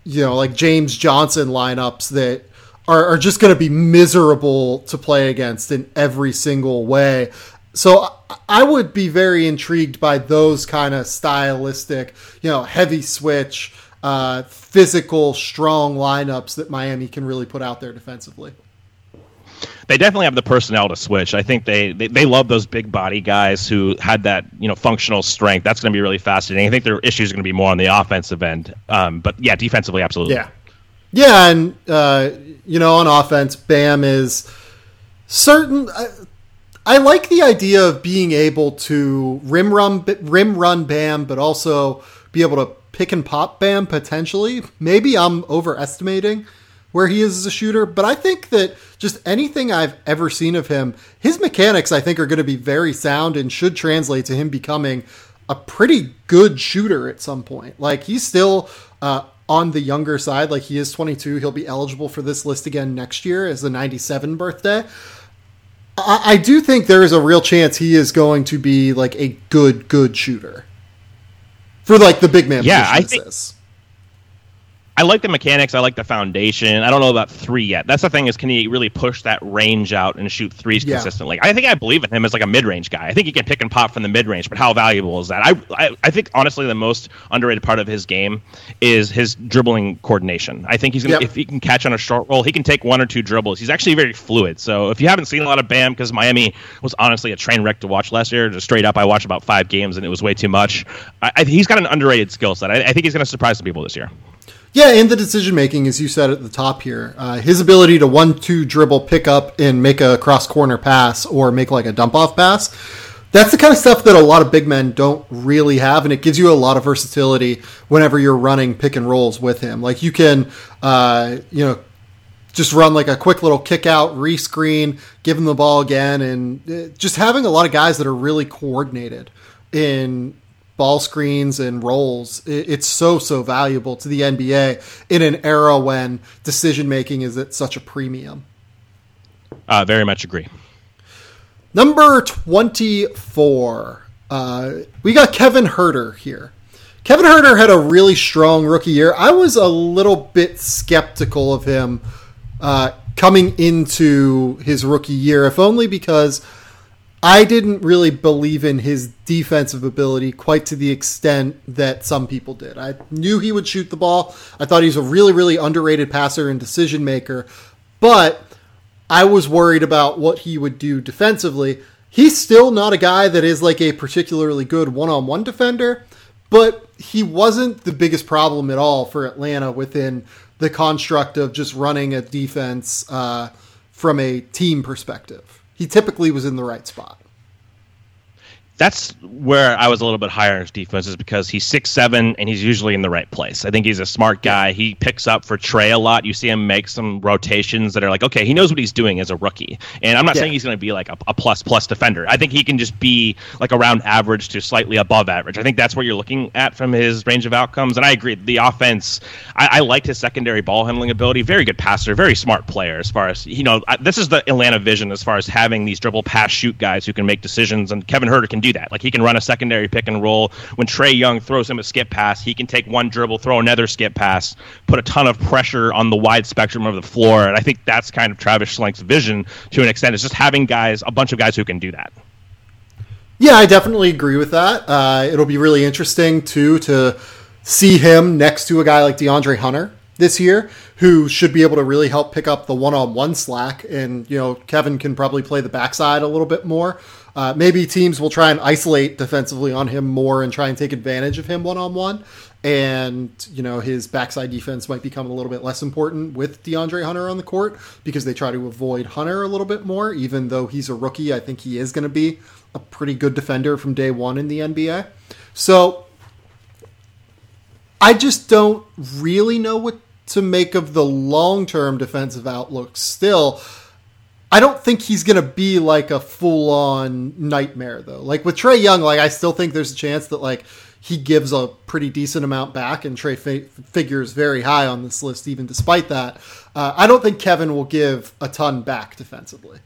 you know, like James Johnson lineups that are, are just going to be miserable to play against in every single way. So I would be very intrigued by those kind of stylistic, you know, heavy switch, uh, physical, strong lineups that Miami can really put out there defensively they definitely have the personnel to switch. I think they, they, they love those big body guys who had that you know functional strength. That's going to be really fascinating. I think their issues are going to be more on the offensive end, um, but yeah, defensively, absolutely. Yeah, yeah, and uh, you know, on offense, Bam is certain. I, I like the idea of being able to rim run rim run Bam, but also be able to pick and pop Bam potentially. Maybe I'm overestimating where he is as a shooter, but I think that just anything I've ever seen of him, his mechanics I think are going to be very sound and should translate to him becoming a pretty good shooter at some point. Like he's still uh, on the younger side, like he is 22. He'll be eligible for this list again next year as the 97 birthday. I, I do think there is a real chance he is going to be like a good, good shooter for like the big man. Yeah, I think. Is. I like the mechanics. I like the foundation. I don't know about three yet. That's the thing is, can he really push that range out and shoot threes yeah. consistently? I think I believe in him as like a mid range guy. I think he can pick and pop from the mid range, but how valuable is that? I, I, I think honestly the most underrated part of his game is his dribbling coordination. I think he's gonna yep. if he can catch on a short roll, he can take one or two dribbles. He's actually very fluid. So if you haven't seen a lot of Bam, because Miami was honestly a train wreck to watch last year, just straight up, I watched about five games and it was way too much. I, he's got an underrated skill set. I, I think he's going to surprise some people this year. Yeah, and the decision making, as you said at the top here, uh, his ability to one-two dribble, pick up, and make a cross corner pass or make like a dump off pass. That's the kind of stuff that a lot of big men don't really have, and it gives you a lot of versatility whenever you're running pick and rolls with him. Like you can, uh, you know, just run like a quick little kick out, rescreen, give him the ball again, and uh, just having a lot of guys that are really coordinated in ball screens and rolls. It's so so valuable to the NBA in an era when decision making is at such a premium. Uh, very much agree. Number twenty four. Uh, we got Kevin Huerter here. Kevin Huerter had a really strong rookie year. I was a little bit skeptical of him uh, coming into his rookie year, if only because I didn't really believe in his defensive ability quite to the extent that some people did. I knew he would shoot the ball. I thought he was a really, really underrated passer and decision maker, but I was worried about what he would do defensively. He's still not a guy that is like a particularly good one on one defender, but he wasn't the biggest problem at all for Atlanta within the construct of just running a defense uh, from a team perspective he typically was in the right spot that's where I was a little bit higher in his defense is because he's six seven and he's usually in the right place. I think he's a smart guy. He picks up for Trae a lot. You see him make some rotations that are like, okay, he knows what he's doing as a rookie. And I'm not yeah. saying he's going to be like a, a, plus plus defender. I think he can just be like around average to slightly above average. I think that's what you're looking at from his range of outcomes. And I agree. The offense, I, I liked his secondary ball handling ability. Very good passer. Very smart player as far as you know. I, this is the Atlanta vision as far as having these dribble pass shoot guys who can make decisions. And Kevin Huerter can do do that. Like he can run a secondary pick and roll. When Trae Young throws him a skip pass, he can take one dribble, throw another skip pass, put a ton of pressure on the wide spectrum of the floor. And I think that's kind of Travis Schlenk's vision to an extent. Is just having guys, a bunch of guys who can do that. Yeah, I definitely agree with that. Uh, it'll be really interesting too to see him next to a guy like DeAndre Hunter this year, who should be able to really help pick up the one-on-one slack. And you know, Kevin can probably play the backside a little bit more. Uh, maybe teams will try and isolate defensively on him more and try and take advantage of him one on one. And, you know, his backside defense might become a little bit less important with DeAndre Hunter on the court because they try to avoid Hunter a little bit more. Even though he's a rookie, I think he is going to be a pretty good defender from day one in the NBA. So I just don't really know what to make of the long term defensive outlook still. I don't think he's going to be like a full on nightmare though. Like with Trae Young, like I still think there's a chance that like he gives a pretty decent amount back, and Trae figures very high on this list, even despite that. Uh, I don't think Kevin will give a ton back defensively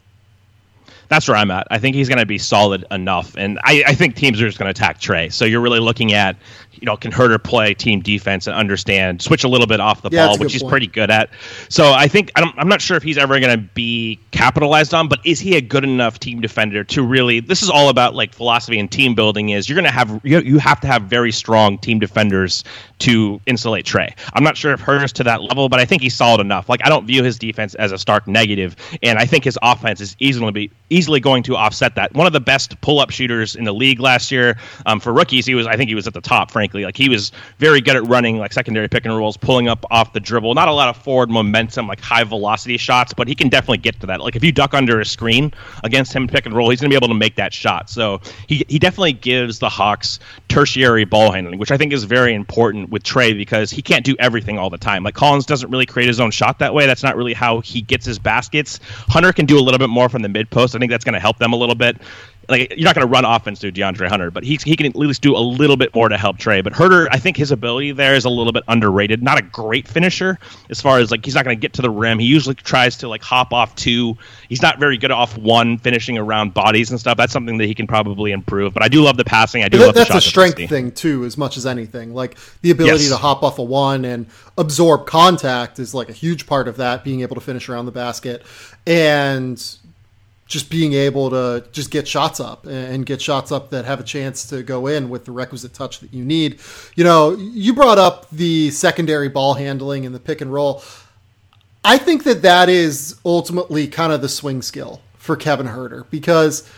that's where I'm at. I think he's going to be solid enough, and I, I think teams are just going to attack Trae. So you're really looking at you know, can Huerter play team defense and understand, switch a little bit off the yeah, ball, which he's point. pretty good at. So I think I am I'm not sure if he's ever going to be capitalized on, but is he a good enough team defender to really? This is all about like philosophy and team building. Is you're going to have you, you have to have very strong team defenders to insulate Trae. I'm not sure if Huerter's to that level, but I think he's solid enough. Like I don't view his defense as a stark negative, and I think his offense is easily be easily going to offset that. One of the best pull up shooters in the league last year um, for rookies. He was I think he was at the top, frankly frankly. Like he was very good at running like secondary pick and rolls, pulling up off the dribble. Not a lot of forward momentum, like high velocity shots, but he can definitely get to that. Like if you duck under a screen against him pick and roll, he's going to be able to make that shot. So he he definitely gives the Hawks tertiary ball handling, which I think is very important with Trae because he can't do everything all the time. Like Collins doesn't really create his own shot that way. That's not really how he gets his baskets. Hunter can do a little bit more from the mid post. I think that's going to help them a little bit like you're not going to run offense through DeAndre Hunter, but he he can at least do a little bit more to help Trae. But Huerter, I think his ability there is a little bit underrated. Not a great finisher as far as like he's not going to get to the rim. He usually tries to like hop off two. He's not very good off one, finishing around bodies and stuff. That's something that he can probably improve. But I do love the passing. I do that, love that's a strength thing too, as much as anything. Like the ability yes. to hop off a one and absorb contact is like a huge part of that. Being able to finish around the basket and just being able to just get shots up and get shots up that have a chance to go in with the requisite touch that you need. You know, you brought up the secondary ball handling and the pick and roll. I think that that is ultimately kind of the swing skill for Kevin Huerter because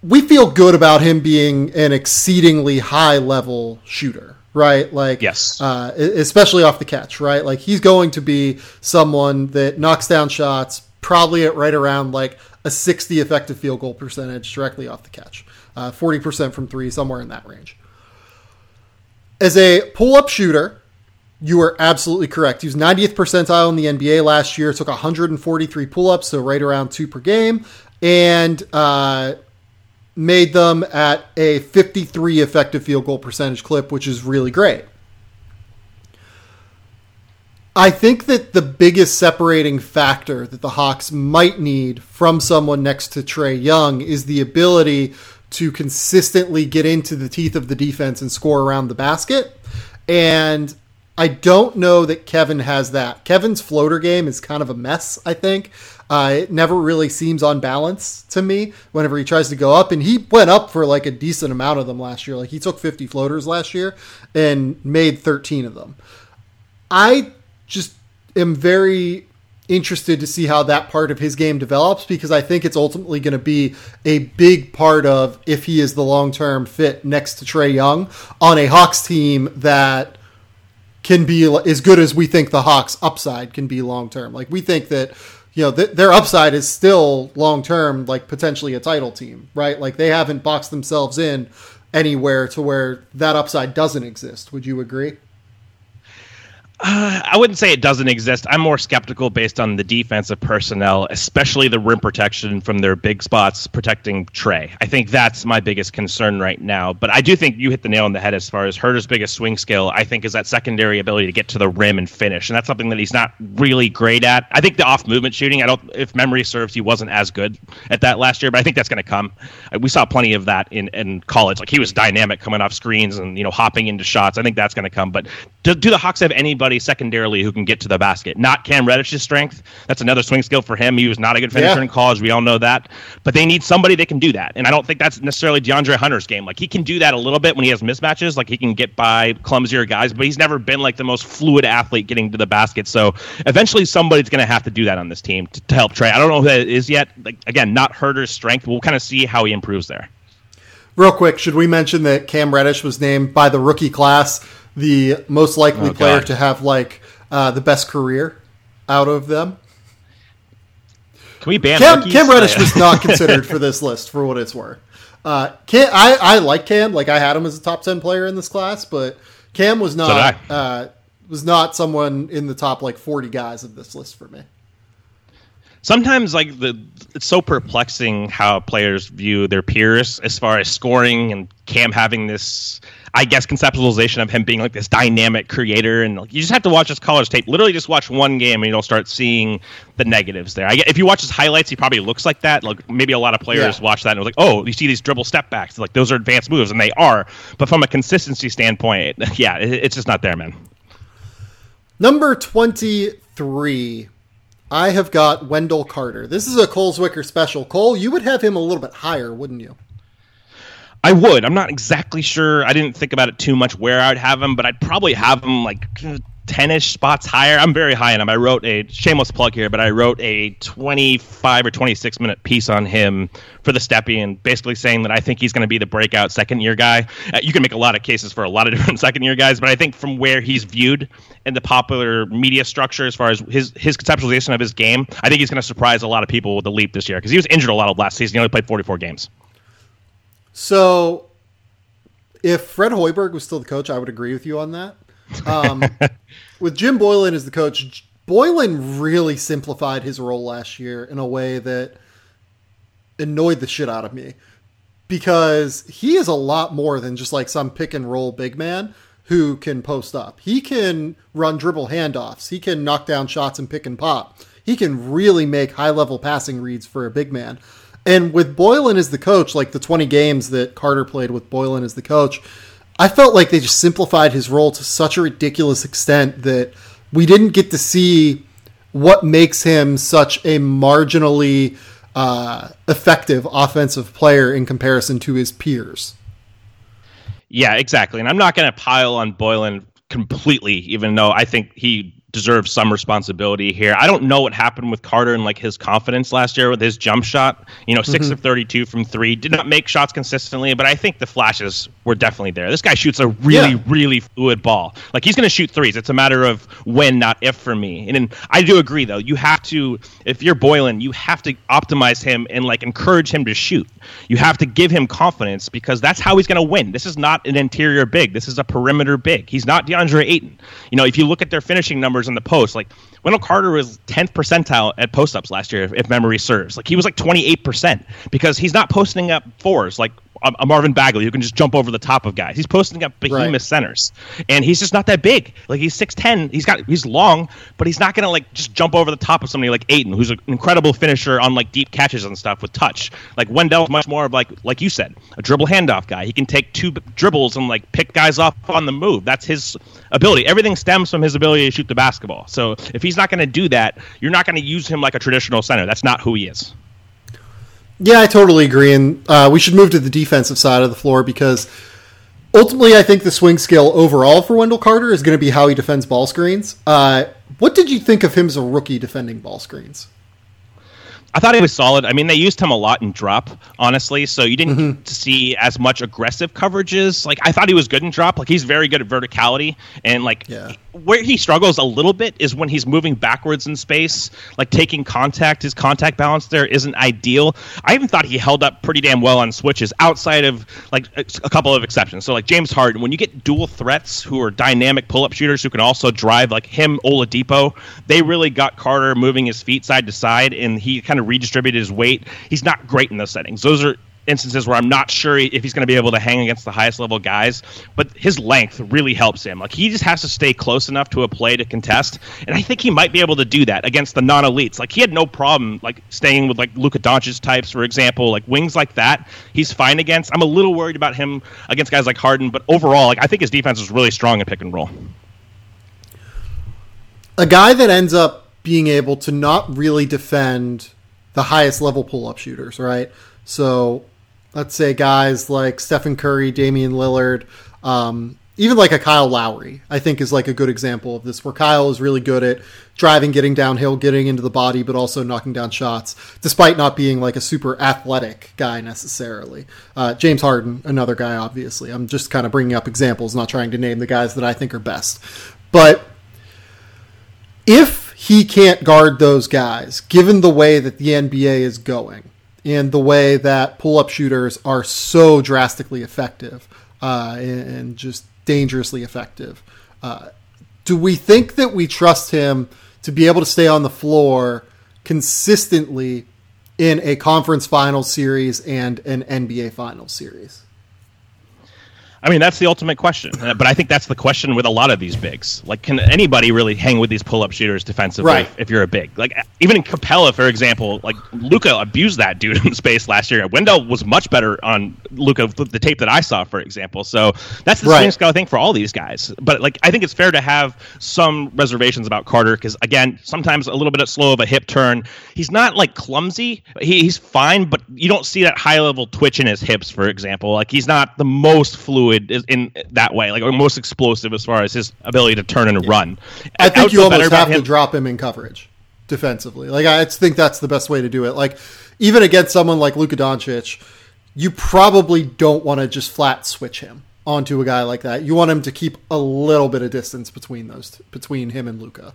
we feel good about him being an exceedingly high level shooter right? Like, yes, uh, especially off the catch, right? Like, he's going to be someone that knocks down shots, probably at right around like a 60 effective field goal percentage directly off the catch, uh, 40% from three, somewhere in that range. As a pull up shooter, you are absolutely correct. He was 90th percentile in the NBA last year, took 143 pull ups, so right around two per game, and uh, made them at a 53 effective field goal percentage clip, which is really great. I think that the biggest separating factor that the Hawks might need from someone next to Trae Young is the ability to consistently get into the teeth of the defense and score around the basket. And I don't know that Kevin has that. Kevin's floater game is kind of a mess, I think. Uh, it never really seems on balance to me whenever he tries to go up. And he went up for like a decent amount of them last year. Like he took 50 floaters last year and made 13 of them. I just am very interested to see how that part of his game develops because I think it's ultimately going to be a big part of if he is the long term fit next to Trae Young on a Hawks team that can be as good as we think the Hawks upside can be long term. Like we think that you know th- their upside is still long term like potentially a title team, right? Like they haven't boxed themselves in anywhere to where that upside doesn't exist. Would you agree? Uh, I wouldn't say it doesn't exist. I'm more skeptical based on the defensive personnel, especially the rim protection from their big spots protecting Trae. I think that's my biggest concern right now. But I do think you hit the nail on the head as far as Huerter's biggest swing skill. I think is that secondary ability to get to the rim and finish, and that's something that he's not really great at. I think the off movement shooting. I don't, if memory serves, he wasn't as good at that last year, but I think that's going to come. Uh, we saw plenty of that in in college. Like he was dynamic coming off screens and you know hopping into shots. I think that's going to come. But do, do the Hawks have anybody? Somebody secondarily who can get to the basket. Not Cam Reddish's strength. That's another swing skill for him. He was not a good finisher yeah. in college. We all know that. But they need somebody that can do that. And I don't think that's necessarily DeAndre Hunter's game. Like he can do that a little bit when he has mismatches. Like he can get by clumsier guys, but he's never been like the most fluid athlete getting to the basket. So eventually somebody's going to have to do that on this team to, to help Trae. I don't know who that is yet. Like again, not Huerter's strength. We'll kind of see how he improves there. Real quick, should we mention that Cam Reddish was named by the rookie class the most likely oh, player to have like uh, the best career out of them. Can we ban Cam, Cam Reddish was not considered for this list for what it's worth. Uh, Cam, I, I like Cam. Like I had him as a top ten player in this class, but Cam was not did uh, was not someone in the top like forty guys of this list for me. Sometimes like the it's so perplexing how players view their peers as far as scoring and Cam having this I guess conceptualization of him being like this dynamic creator and like, you just have to watch his college tape. Literally just watch one game and you'll start seeing the negatives there. I if you watch his highlights, he probably looks like that. Like maybe a lot of players Yeah. watch that and are like, "Oh, you see these dribble step backs. Like those are advanced moves and they are." But from a consistency standpoint, yeah, it, it's just not there, man. Number 23, I have got Wendell Carter. This is a Cole Zwicker special. Cole, you would have him a little bit higher, wouldn't you? I would. I'm not exactly sure. I didn't think about it too much where I'd have him, but I'd probably have him like 10-ish spots higher. I'm very high on him. I wrote a shameless plug here, but I wrote a 25 or 26 minute piece on him for the Stepien basically saying that I think he's going to be the breakout second year guy. Uh, you can make a lot of cases for a lot of different second year guys, but I think from where he's viewed in the popular media structure as far as his his conceptualization of his game, I think he's going to surprise a lot of people with the leap this year because he was injured a lot of last season. He only played 44 games. So, if Fred Hoiberg was still the coach, I would agree with you on that. Um, with Jim Boylen as the coach, Boylen really simplified his role last year in a way that annoyed the shit out of me because he is a lot more than just like some pick and roll big man who can post up. He can run dribble handoffs. He can knock down shots and pick and pop. He can really make high level passing reads for a big man. And with Boylen as the coach, like the 20 games that Carter played with Boylen as the coach, I felt like they just simplified his role to such a ridiculous extent that we didn't get to see what makes him such a marginally uh, effective offensive player in comparison to his peers. Yeah, exactly. And I'm not going to pile on Boylen completely, even though I think he deserves some responsibility here. I don't know what happened with Carter and like his confidence last year with his jump shot. You know, 6 mm-hmm. of 32 from three. Did not make shots consistently, but I think the flashes were definitely there. This guy shoots a really, Yeah. really fluid ball. Like he's going to shoot threes. It's a matter of when, not if for me. And then I do agree though. You have to, if you're Boylen, you have to optimize him and like encourage him to shoot. You have to give him confidence because that's how he's going to win. This is not an interior big. This is a perimeter big. He's not DeAndre Ayton. You know, if you look at their finishing numbers in the post, like Wendell Carter was 10th percentile at post ups last year, if, if memory serves. Like he was like 28% because he's not posting up fours like a, Marvin Bagley who can just jump over the top of guys. He's posting up behemoth Right. centers, and he's just not that big. Like he's 6'10", he's got he's long, but he's not gonna like just jump over the top of somebody like Ayton, who's an incredible finisher on like deep catches and stuff with touch. Like Wendell's much more of like like you said, a dribble handoff guy. He can take two dribbles and like pick guys off on the move. That's his ability. Everything stems from his ability to shoot the basketball. So if he's not gonna do that, you're not gonna use him like a traditional center. That's not who he is. Yeah, I totally agree. And uh, we should move to the defensive side of the floor because ultimately, I think the swing skill overall for Wendell Carter is going to be how he defends ball screens. Uh, what did you think of him as a rookie defending ball screens? I thought he was solid. I mean, they used him a lot in drop, honestly. So you didn't mm-hmm. to see as much aggressive coverages. Like I thought he was good in drop. Like he's very good at verticality, and like Yeah. where he struggles a little bit is when he's moving backwards in space, like taking contact. His contact balance there isn't ideal. I even thought he held up pretty damn well on switches, outside of like a a couple of exceptions. So like James Harden, when you get dual threats who are dynamic pull-up shooters who can also drive, like him, Oladipo, they really got Carter moving his feet side to side, and he kind of redistributed his weight. He's not great in those settings. Those are instances where I'm not sure if he's going to be able to hang against the highest level guys, but his length really helps him. Like he just has to stay close enough to a play to contest, and I think he might be able to do that against the non-elites. Like he had no problem like staying with like Luka Doncic types, for example, like wings like that. He's fine against. I'm a little worried about him against guys like Harden, but overall, like I think his defense is really strong in pick and roll. A guy that ends up being able to not really defend the highest level pull up shooters, right? So let's say guys like Stephen Curry, Damian Lillard, um, even like a Kyle Lowry, I think is like a good example of this, where Kyle is really good at driving, getting downhill, getting into the body, but also knocking down shots, despite not being like a super athletic guy necessarily. Uh, James Harden, another guy, obviously. I'm just kind of bringing up examples, not trying to name the guys that I think are best. But if he can't guard those guys, given the way that the NBA is going, and the way that pull up shooters are so drastically effective uh, and, just dangerously effective. Uh, do we think that we trust him to be able to stay on the floor consistently in a conference final series and an NBA final series? I mean, that's the ultimate question. Uh, but I think that's the question with a lot of these bigs. Like, can anybody really hang with these pull-up shooters defensively right. if, if, you're a big? Like, even in Capela, for example, like Luka abused that dude in space last year. Wendell was much better on Luka the tape that I saw, for example. So that's the right. same scale thing for all these guys. But like, I think it's fair to have some reservations about Carter because again, sometimes a little bit slow of a hip turn. He's not like clumsy. He, he's fine, but you don't see that high-level twitch in his hips, for example. Like, he's not the most fluid fluid in that way, like most explosive as far as his ability to turn and run. I think you almost have to drop him in coverage defensively. Like I think that's the best way to do it. Like even against someone like Luka Doncic, you probably don't want to just flat switch him onto a guy like that. You want him to keep a little bit of distance between those between him and Luka.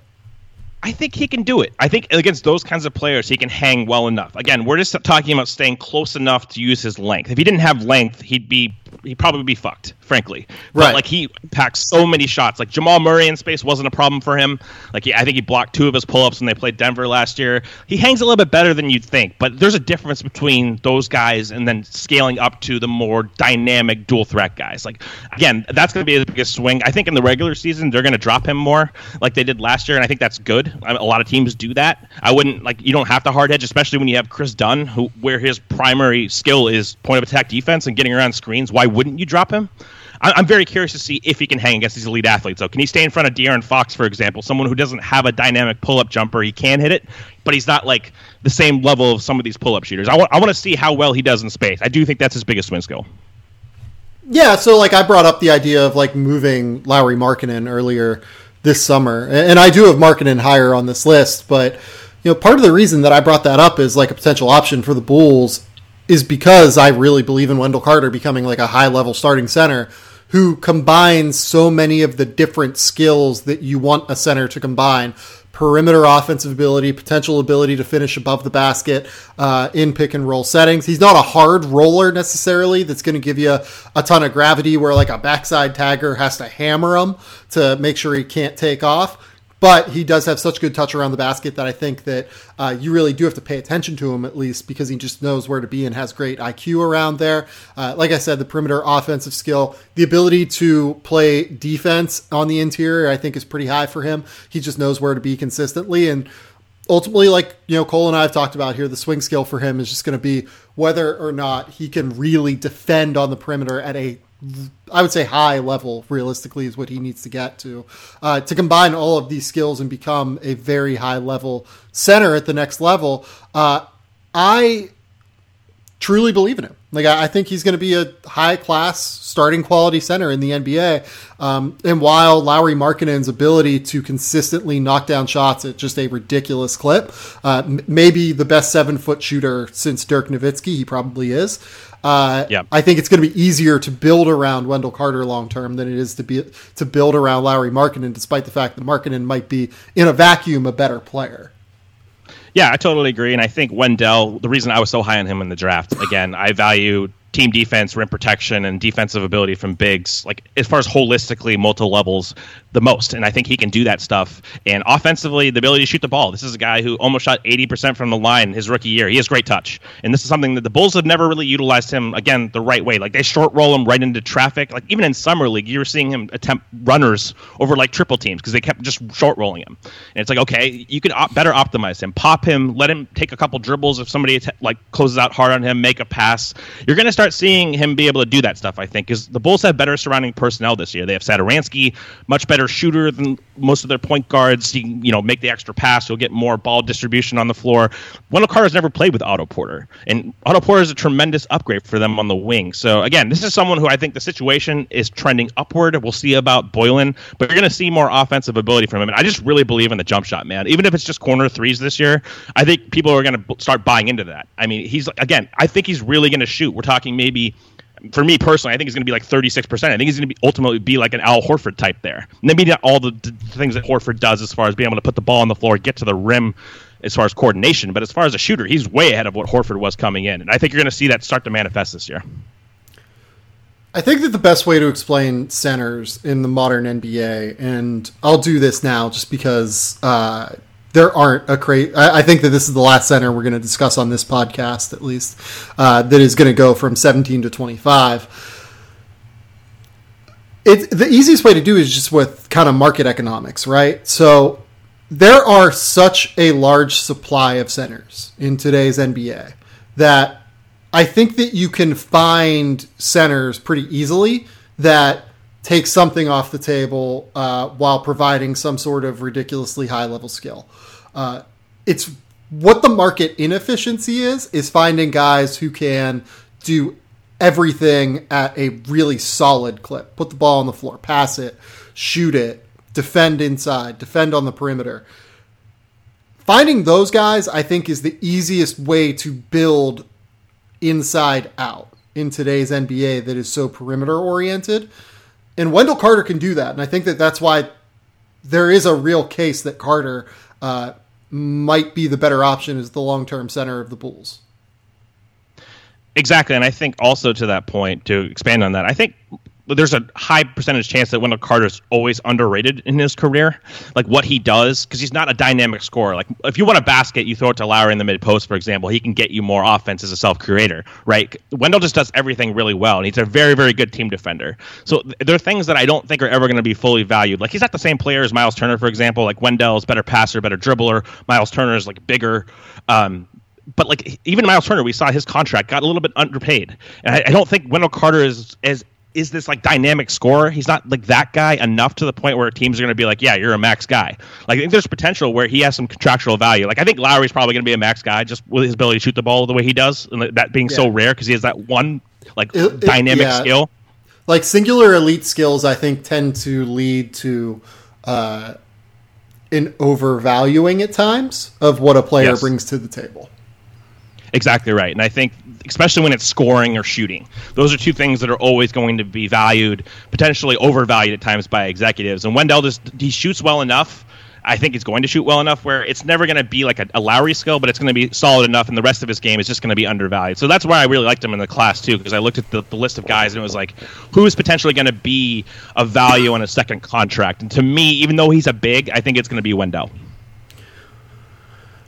I think he can do it. I think against those kinds of players, he can hang well enough. Again, we're just talking about staying close enough to use his length. If he didn't have length, he'd be he'd probably be fucked, frankly. Right. But, like he packs so many shots. Like Jamal Murray in space wasn't a problem for him. Like he, I think he blocked two of his pull-ups when they played Denver last year. He hangs a little bit better than you'd think, but there's a difference between those guys and then scaling up to the more dynamic dual threat guys. Like again, that's going to be the biggest swing. I think in the regular season they're going to drop him more like they did last year, and I think that's good. A lot of teams do that. I wouldn't like you don't have to hard hedge, especially when you have Kris Dunn, who where his primary skill is point of attack defense and getting around screens. Why wouldn't you drop him? I'm very curious to see if he can hang against these elite athletes. So, can he stay in front of De'Aaron Fox, for example, someone who doesn't have a dynamic pull-up jumper? He can hit it, but he's not like the same level of some of these pull-up shooters. I want, I want to see how well he does in space. I do think that's his biggest win skill. Yeah, so like I brought up the idea of like moving Lauri Markkanen earlier this summer, and I do have Markkanen higher on this list, but you know, part of the reason that I brought that up is like a potential option for the Bulls is because I really believe in Wendell Carter becoming like a high level starting center who combines so many of the different skills that you want a center to combine perimeter offensive ability, potential ability to finish above the basket uh, in pick and roll settings. He's not a hard roller necessarily that's going to give you a ton of gravity where like a backside tagger has to hammer him to make sure he can't take off but he does have such good touch around the basket that I think that uh, you really do have to pay attention to him at least because he just knows where to be and has great IQ around there. Uh, like I said, the perimeter offensive skill, the ability to play defense on the interior, I think is pretty high for him. He just knows where to be consistently and ultimately, like you know, Cole and I have talked about here, the swing skill for him is just going to be whether or not he can really defend on the perimeter at a I would say high level realistically is what he needs to get to uh, to combine all of these skills and become a very high level center at the next level. Uh, I truly believe in him. Like I, think he's going to be a high class starting quality center in the NBA. Um, and while Lauri Markkanen's ability to consistently knock down shots at just a ridiculous clip, uh, m- maybe the best seven foot shooter since Dirk Nowitzki, he probably is. Uh, yeah. I think it's going to be easier to build around Wendell Carter long term than it is to be to build around Lauri Markkanen, despite the fact that Markkanen might be in a vacuum a better player. Yeah, I totally agree, and I think Wendell. The reason I was so high on him in the draft, again, I value team defense, rim protection, and defensive ability from bigs, like as far as holistically multi levels, the most. And I think he can do that stuff. And offensively, the ability to shoot the ball. This is a guy who almost shot 80% from the line his rookie year. He has great touch. And this is something that the Bulls have never really utilized him, again, the right way. Like they short roll him right into traffic. Like even in Summer League, you were seeing him attempt runners over like triple teams because they kept just short rolling him. And it's like, okay, you can op- better optimize him, pop him, let him take a couple dribbles if somebody like closes out hard on him, make a pass. You're going to start seeing him be able to do that stuff, I think, because the Bulls have better surrounding personnel this year. They have Satoransky, much better shooter than most of their point guards. He you know make the extra pass. You'll get more ball distribution on the floor. Wendell Carter's never played with Otto Porter, and Otto Porter is a tremendous upgrade for them on the wing. So again, this is someone who I think the situation is trending upward. We'll see about Boylen, but you're going to see more offensive ability from him. And I just really believe in the jump shot, man. Even if it's just corner threes this year, I think people are going to start buying into that. I mean, he's again, I think he's really going to shoot. We're talking maybe for me personally, I think he's going to be like 36%. I think he's going to be ultimately be like an Al Horford type there. Maybe not all the, the, things that Horford does as far as being able to put the ball on the floor, get to the rim as far as coordination, but as far as a shooter, he's way ahead of what Horford was coming in. And I think you're going to see that start to manifest this year. I think that the best way to explain centers in the modern NBA, and I'll do this now just because uh, there aren't a crate. I, I, think that this is the last center we're going to discuss on this podcast, at least, uh, that is going to go from 17 to 25. It, the easiest way to do is just with kind of market economics, right? So there are such a large supply of centers in today's NBA that I think that you can find centers pretty easily that take something off the table uh, while providing some sort of ridiculously high level skill. Uh, it's what the market inefficiency is is finding guys who can do everything at a really solid clip. Put the ball on the floor, pass it, shoot it, defend inside, defend on the perimeter. Finding those guys, I think, is the easiest way to build inside out in today's NBA that is so perimeter oriented. And Wendell Carter can do that. And I think that that's why there is a real case that Carter uh, might be the better option as the long term center of the Bulls. Exactly. And I think also to that point, to expand on that, I think there's a high percentage chance that Wendell Carter's always underrated in his career. Like what he does, because he's not a dynamic scorer. Like if you want a basket, you throw it to Lauri in the mid post, for example. He can get you more offense as a self creator, right? Wendell just does everything really well, and he's a very, very good team defender. So th- there are things that I don't think are ever going to be fully valued. Like he's not the same player as Miles Turner, for example. Like Wendell's better passer, better dribbler. Miles Turner is like bigger. Um, but like even Miles Turner, we saw his contract got a little bit underpaid, and I, I don't think Wendell Carter is as is this like dynamic scorer. He's not like that guy enough to the point where teams are going to be like, yeah, you're a max guy. Like I think there's potential where he has some contractual value. Like I think Lauri's probably going to be a max guy just with his ability to shoot the ball the way he does, and that being yeah. so rare because he has that one like it, dynamic it, yeah. skill. Like singular elite skills, I think tend to lead to uh, an overvaluing at times of what a player yes. brings to the table. Exactly right. And I think, especially when it's scoring or shooting, those are two things that are always going to be valued, potentially overvalued at times by executives. And Wendell just he shoots well enough. I think he's going to shoot well enough where it's never going to be like a, a Lauri skill, but it's going to be solid enough, and the rest of his game is just going to be undervalued. So that's why I really liked him in the class too, because I looked at the, the list of guys and it was like, who is potentially going to be a value on a second contract? And to me, even though he's a big, I think it's going to be Wendell.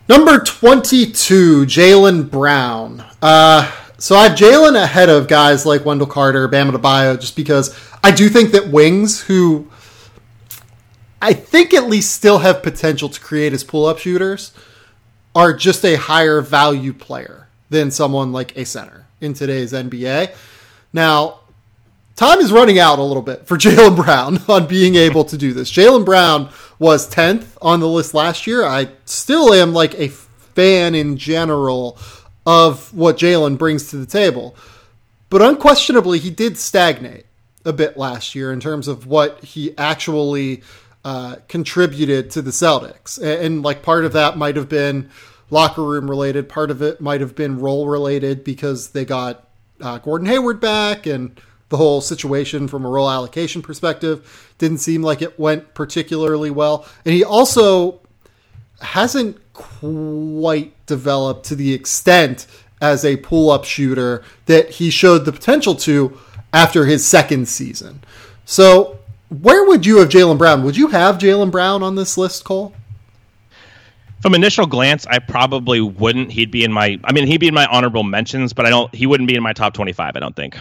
Number 22, Jaylen Brown. Uh, so I have Jaylen ahead of guys like Wendell Carter, Bam Adebayo, just because I do think that wings, who I think at least still have potential to create as pull-up shooters, are just a higher value player than someone like a center in today's NBA. Now, time is running out a little bit for Jaylen Brown on being able to do this. Jaylen Brown was 10th on the list last year. I still am like a fan in general of what Jaylen brings to the table. But unquestionably, he did stagnate a bit last year in terms of what he actually uh, contributed to the Celtics. And, and, like part of that might have been locker room related, part of it might have been role related because they got uh, Gordon Hayward back and the whole situation from a role allocation perspective didn't seem like it went particularly well. And he also hasn't quite developed to the extent as a pull up shooter that he showed the potential to after his second season. So, where would you have Jaylen Brown? Would you have Jaylen Brown on this list, Cole? From initial glance, I probably wouldn't. He'd be in my, I mean, he'd be in my honorable mentions, but I don't, he wouldn't be in my top 25, I don't think.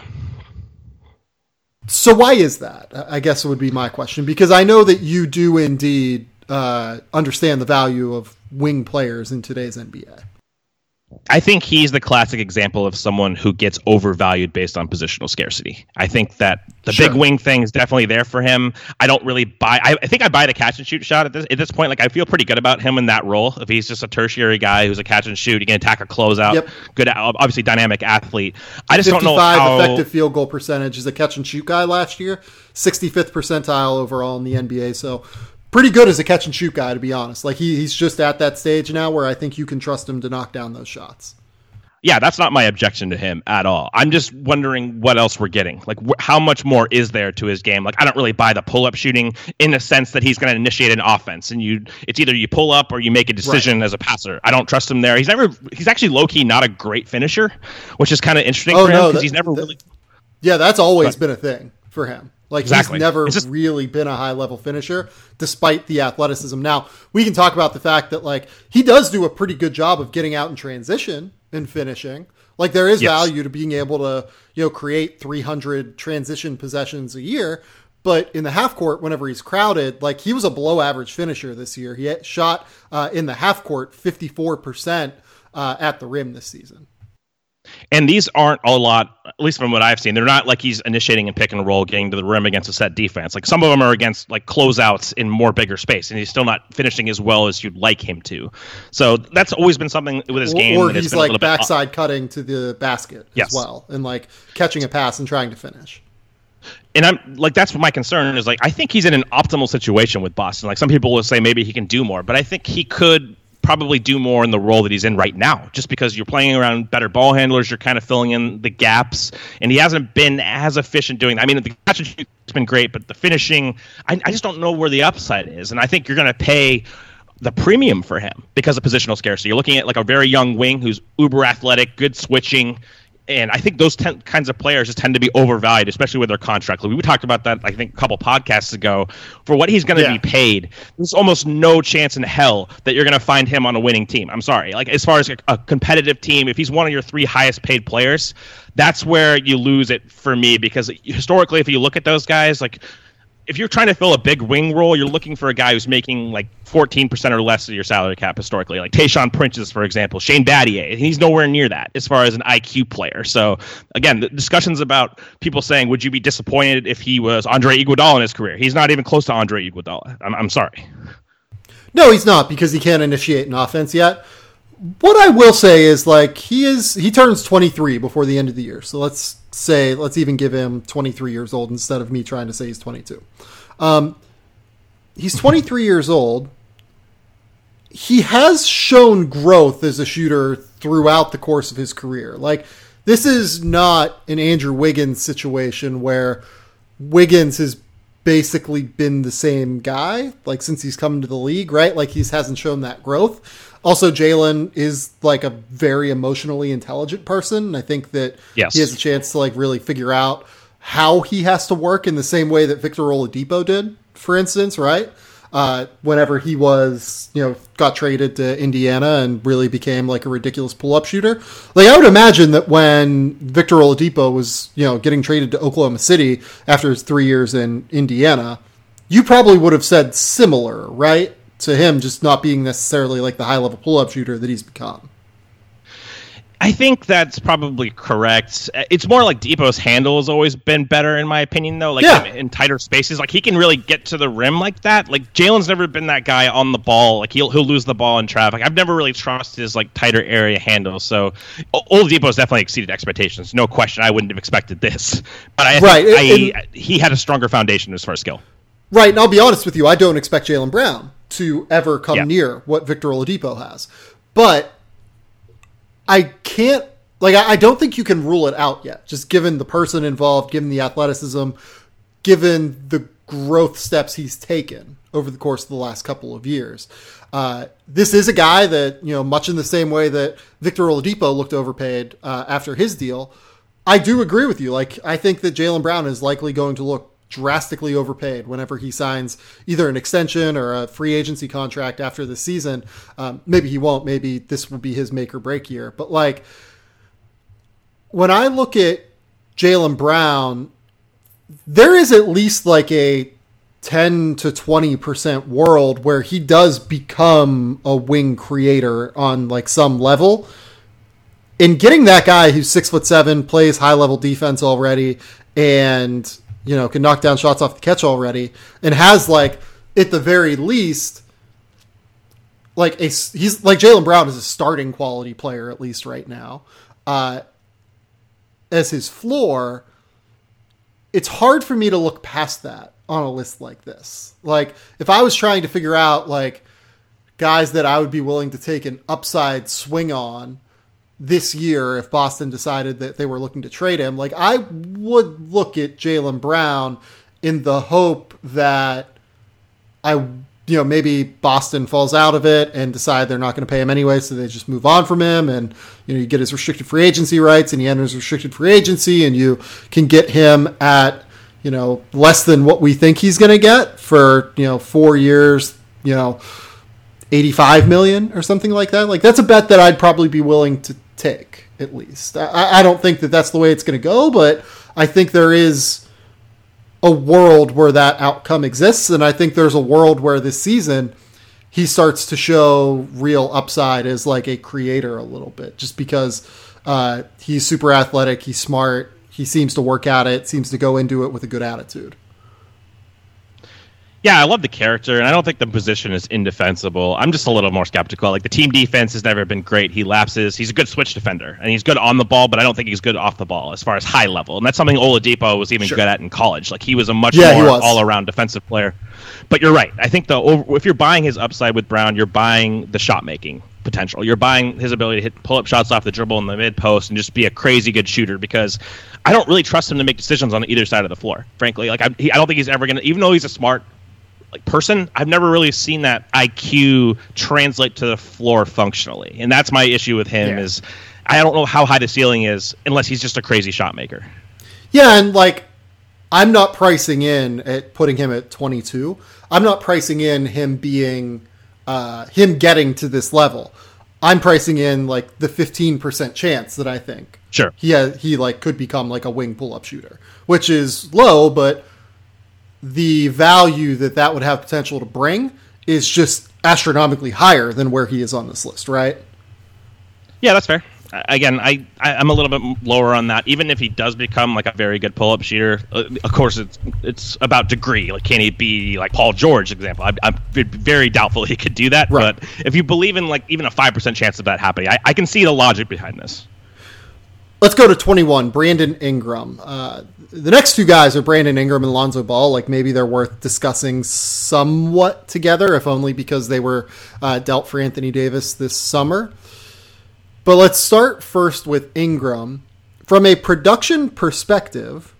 So why is that? I guess would be my question because I know that you do indeed uh, understand the value of wing players in today's NBA. I think he's the classic example of someone who gets overvalued based on positional scarcity. I think that the sure. big wing thing is definitely there for him. I don't really buy. I, I, think I buy the catch and shoot shot at this at this point. Like I feel pretty good about him in that role. If he's just a tertiary guy who's a catch and shoot, he can attack a closeout. Yep. Good, obviously dynamic athlete. I just don't know how effective field goal percentage is a catch and shoot guy last year. 65th percentile overall in the NBA. So pretty good as a catch and shoot guy, to be honest. Like he, he's just at that stage now where I think you can trust him to knock down those shots. yeah, that's not my objection to him at all. I'm just wondering what else we're getting. Like, wh- how much more is there to his game? Like, I don't really buy the pull up shooting in the sense that he's going to initiate an offense, and you, it's either you pull up or you make a decision right. as a passer. I don't trust him there. He's never, he's actually low key not a great finisher, which is kind of interesting oh, for him because he's never really. Yeah, that's always but, been a thing for him. Like exactly. he's never just, really been a high level finisher, despite the athleticism. Now we can talk about the fact that like he does do a pretty good job of getting out in transition and finishing. Like there is yes. value to being able to you know create 300 transition possessions a year. But in the half court, whenever he's crowded, like he was a below average finisher this year. He shot uh, in the half court 54 percent uh, at the rim this season. And these aren't a lot, at least from what I've seen. They're not like he's initiating and pick and roll, getting to the rim against a set defense. Like some of them are against like closeouts in more bigger space, and he's still not finishing as well as you'd like him to. So that's always been something with his game. Or he's like backside cutting to the basket yes. as well, and like catching a pass and trying to finish and I'm like that's what my concern is like I think he's in an optimal situation with Boston. Like some people will say maybe he can do more, but I think he could probably do more in the role that he's in right now, just because you're playing around better ball handlers, you're kind of filling in the gaps, and he hasn't been as efficient doing. I mean, the catch and shoot has been great, but the finishing, I, I just don't know where the upside is, and I think you're going to pay the premium for him because of positional scarcity. You're looking at like a very young wing who's uber athletic, good switching, and I think those ten, kinds of players just tend to be overvalued, especially with their contract. We talked about that, I think, a couple podcasts ago. For what he's going to yeah. be paid, there's almost no chance in hell that you're going to find him on a winning team. I'm sorry. Like as far as a, a competitive team, if he's one of your three highest paid players, that's where you lose it for me because historically, if you look at those guys, like if you're trying to fill a big wing role, you're looking for a guy who's making like 14% or less of your salary cap historically, like Tayshaun Prince, for example, Shane Battier. He's nowhere near that as far as an IQ player. So, again, the discussions about people saying, would you be disappointed if he was Andre Iguodala in his career? He's not even close to Andre Iguodala. I'm, I'm sorry. No, he's not because he can't initiate an offense yet. What I will say is like he is he turns 23 before the end of the year. So let's say let's even give him 23 years old instead of me trying to say he's 22. Um, he's 23 years old. He has shown growth as a shooter throughout the course of his career. Like this is not an Andrew Wiggins situation where Wiggins has basically been the same guy like since he's come into the league, right? Like he hasn't shown that growth. Also, Jaylen is like a very emotionally intelligent person. And I think that yes. he has a chance to like really figure out how he has to work in the same way that Victor Oladipo did, for instance, right? Uh, whenever he was, you know, got traded to Indiana and really became like a ridiculous pull-up shooter. Like I would imagine that when Victor Oladipo was, you know, getting traded to Oklahoma City after his three years in Indiana, you probably would have said similar, right? To him just not being necessarily like the high-level pull-up shooter that he's become. I think that's probably correct. It's more like Dipo's handle has always been better, in my opinion, though. Like yeah. in, in, tighter spaces, like he can really get to the rim like that. Like Jaylen's never been that guy on the ball. Like he'll he'll lose the ball in traffic. I've never really trusted his like tighter area handle. So Oladipo's definitely exceeded expectations. No question. I wouldn't have expected this, but I right. I, I, he had a stronger foundation as far as skill. Right, and I'll be honest with you. I don't expect Jaylen Brown to ever come yeah. near what Victor Oladipo has, but I can't like I, don't think you can rule it out yet. Just given the person involved, given the athleticism, given the growth steps he's taken over the course of the last couple of years. Uh, this is a guy that you know, much in the same way that Victor Oladipo looked overpaid uh, after his deal. I do agree with you. Like I think that Jaylen Brown is likely going to look drastically overpaid whenever he signs either an extension or a free agency contract after the season. Um, maybe he won't. Maybe this will be his make or break year. But like when I look at Jaylen Brown, there is at least like a 10 to 20% world where he does become a wing creator on like some level. In getting that guy who's six foot seven, plays high level defense already, and you know, can knock down shots off the catch already, and has like at the very least like a he's like Jaylen Brown is a starting quality player at least right now. Uh, as his floor, it's hard for me to look past that on a list like this. Like if I was trying to figure out like guys that I would be willing to take an upside swing on this year if Boston decided that they were looking to trade him. Like I would look at Jaylen Brown in the hope that I you know maybe Boston falls out of it and decide they're not going to pay him anyway, so they just move on from him, and you know you get his restricted free agency rights, and he enters restricted free agency, and you can get him at you know less than what we think he's going to get for you know four years, you know. 85 million or something like that. Like that's a bet that I'd probably be willing to take at least. I, I don't think that that's the way it's going to go, but I think there is a world where that outcome exists, and I think there's a world where this season he starts to show real upside as like a creator a little bit, just because uh, he's super athletic, he's smart, he seems to work at it, seems to go into it with a good attitude yeah, I love the character, and I don't think the position is indefensible. I'm just a little more skeptical. Like the team defense has never been great. He lapses. He's a good switch defender, and he's good on the ball, but I don't think he's good off the ball as far as high level. And that's something Oladipo was even sure. good at in college. Like he was a much yeah, more all around defensive player. But you're right. I think the if you're buying his upside with Brown, you're buying the shot making potential. You're buying his ability to hit pull up shots off the dribble in the mid post and just be a crazy good shooter because I don't really trust him to make decisions on either side of the floor. Frankly, like I, he, I don't think he's ever gonna. Even though he's a smart like person, I've never really seen that IQ translate to the floor functionally, and that's my issue with him. Yeah. Is I don't know how high the ceiling is unless he's just a crazy shot maker. Yeah, and like I'm not pricing in at putting him at 22. I'm not pricing in him being uh, him getting to this level. I'm pricing in like the 15% chance that I think sure he has, he like could become like a wing pull up shooter, which is low, but the value that that would have potential to bring is just astronomically higher than where he is on this list, right? Yeah, that's fair. Again, I, I am a little bit lower on that. Even if he does become like a very good pull up shooter, uh, of course it's it's about degree. Like, can he be like Paul George? Example, I, I'm very doubtful he could do that. Right. But if you believe in like even a five percent chance of that happening, I, I can see the logic behind this. Let's go to 21, Brandon Ingram. Uh, the next two guys are Brandon Ingram and Lonzo Ball. Like maybe they're worth discussing somewhat together, if only because they were uh, dealt for Anthony Davis this summer. But let's start first with Ingram. From a production perspective,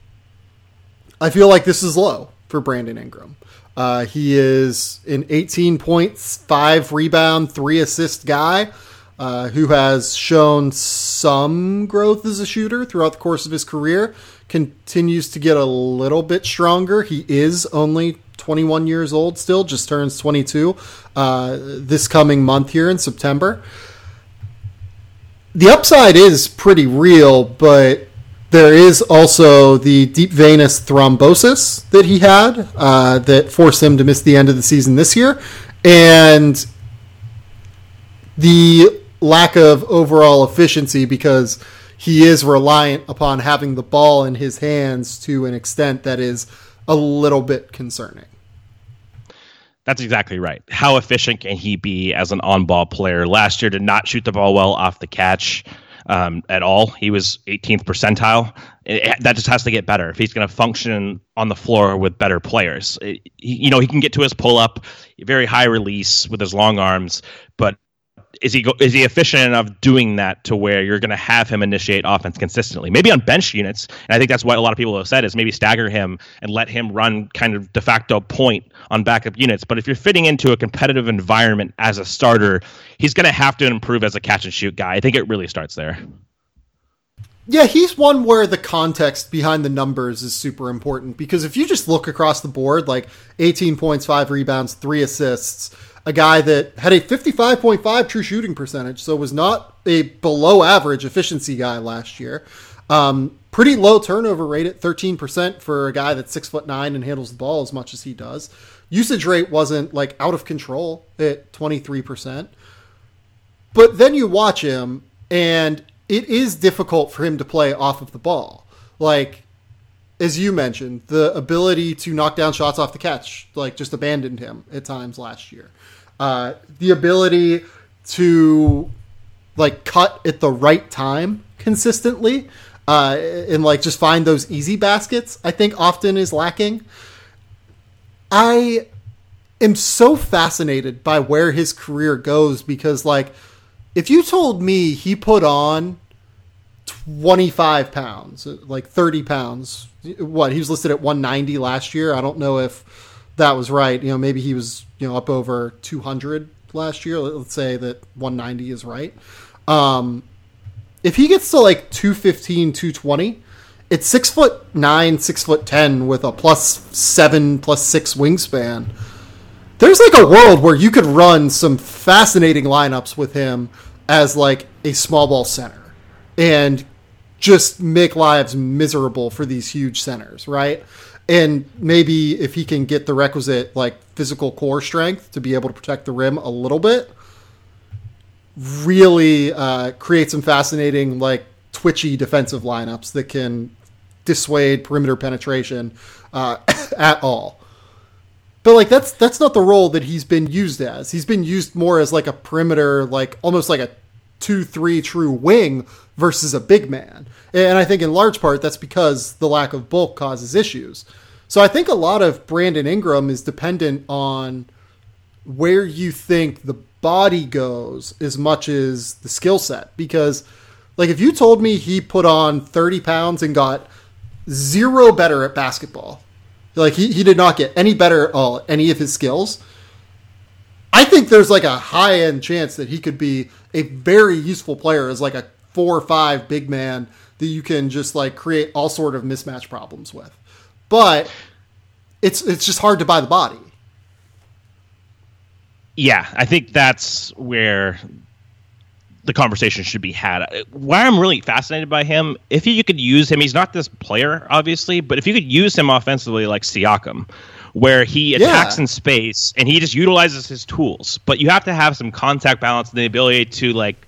I feel like this is low for Brandon Ingram. Uh, he is an 18 points, five rebound, three assist guy uh, who has shown some growth as a shooter throughout the course of his career, continues to get a little bit stronger. He is only 21 years old still, just turns 22 uh, this coming month here in September. The upside is pretty real, but there is also the deep venous thrombosis that he had uh, that forced him to miss the end of the season this year. And the lack of overall efficiency because he is reliant upon having the ball in his hands to an extent that is a little bit concerning. That's exactly right. How efficient can he be as an on ball player? Last year, did not shoot the ball well off the catch um, at all. He was 18th percentile. It, that just has to get better if he's going to function on the floor with better players. It, you know, he can get to his pull up, very high release with his long arms, but is he go, is he efficient enough doing that to where you're going to have him initiate offense consistently? Maybe on bench units, and I think that's what a lot of people have said is maybe stagger him and let him run kind of de facto point on backup units. But if you're fitting into a competitive environment as a starter, he's going to have to improve as a catch and shoot guy. I think it really starts there. Yeah, he's one where the context behind the numbers is super important because if you just look across the board, like 18 points, five rebounds, three assists a guy that had a 55.5 true shooting percentage, so was not a below average efficiency guy last year. Um, pretty low turnover rate at 13% for a guy that's six foot nine and handles the ball as much as he does. Usage rate wasn't like out of control at 23%. But then you watch him, and it is difficult for him to play off of the ball. Like, as you mentioned, the ability to knock down shots off the catch, like, just abandoned him at times last year. Uh, the ability to like cut at the right time consistently uh, and like just find those easy baskets, I think often is lacking. I am so fascinated by where his career goes because like if you told me he put on 25 pounds, like 30 pounds, what he was listed at 190 last year. I don't know if that was right. You know, maybe he was you know up over 200 last year. Let's say that 190 is right. Um, if he gets to like 215, 220, it's six foot nine, six foot ten with a plus seven, plus six wingspan. There's like a world where you could run some fascinating lineups with him as like a small ball center and just make lives miserable for these huge centers, right? And maybe if he can get the requisite like physical core strength to be able to protect the rim a little bit, really uh, create some fascinating like twitchy defensive lineups that can dissuade perimeter penetration uh, at all. But like that's that's not the role that he's been used as. He's been used more as like a perimeter, like almost like a two three true wing versus a big man. And I think in large part that's because the lack of bulk causes issues. So I think a lot of Brandon Ingram is dependent on where you think the body goes as much as the skill set. Because like if you told me he put on 30 pounds and got zero better at basketball. Like he, he did not get any better at all any of his skills. I think there's like a high end chance that he could be a very useful player as like a four or five big man that you can just like create all sort of mismatch problems with. But it's it's just hard to buy the body. Yeah, I think that's where the conversation should be had. Why I'm really fascinated by him, if you could use him, he's not this player, obviously, but if you could use him offensively like Siakam, where he attacks yeah. in space and he just utilizes his tools, but you have to have some contact balance and the ability to like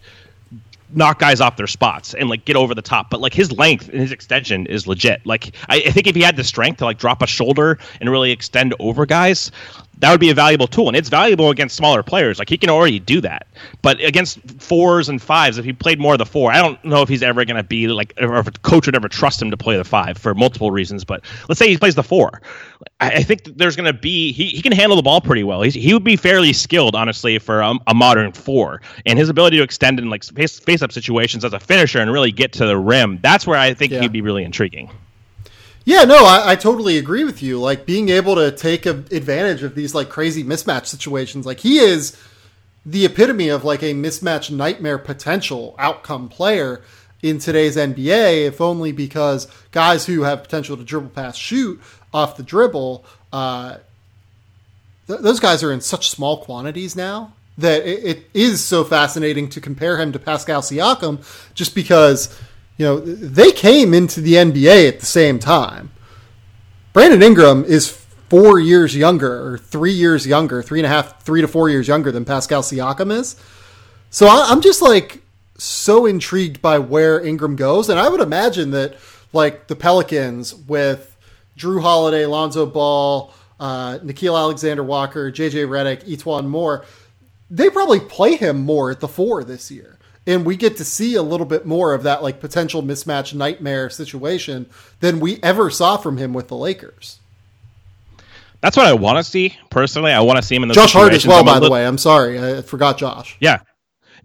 knock guys off their spots and like get over the top. But like his length and his extension is legit. Like I, I, think if he had the strength to like drop a shoulder and really extend over guys, that would be a valuable tool, and it's valuable against smaller players. Like he can already do that, but against fours and fives, if he played more of the four, I don't know if he's ever going to be like, or if a coach would ever trust him to play the five for multiple reasons. But let's say he plays the four, I, I think there's going to be he, he can handle the ball pretty well. He's, he would be fairly skilled, honestly, for a, a modern four, and his ability to extend in like face face up situations as a finisher and really get to the rim. That's where I think yeah. he'd be really intriguing. Yeah, no, I, I, totally agree with you. Like being able to take a, advantage of these like crazy mismatch situations. Like he is the epitome of like a mismatch nightmare potential outcome player in today's NBA. If only because guys who have potential to dribble, pass, shoot off the dribble, uh, th- those guys are in such small quantities now that it, it is so fascinating to compare him to Pascal Siakam, just because you know, they came into the NBA at the same time. Brandon Ingram is four years younger, or three years younger, three and a half, three to four years younger than Pascal Siakam is. So I'm just like so intrigued by where Ingram goes, and I would imagine that like the Pelicans with Jrue Holiday, Lonzo Ball, uh, Nickeil Alexander Walker, JJ Redick, E'Twaun Moore, they probably play him more at the four this year and we get to see a little bit more of that like potential mismatch nightmare situation than we ever saw from him with the Lakers. That's what I want to see personally. I want to see him in the Josh Hart as well. by the way, I'm sorry, I forgot Josh. Yeah,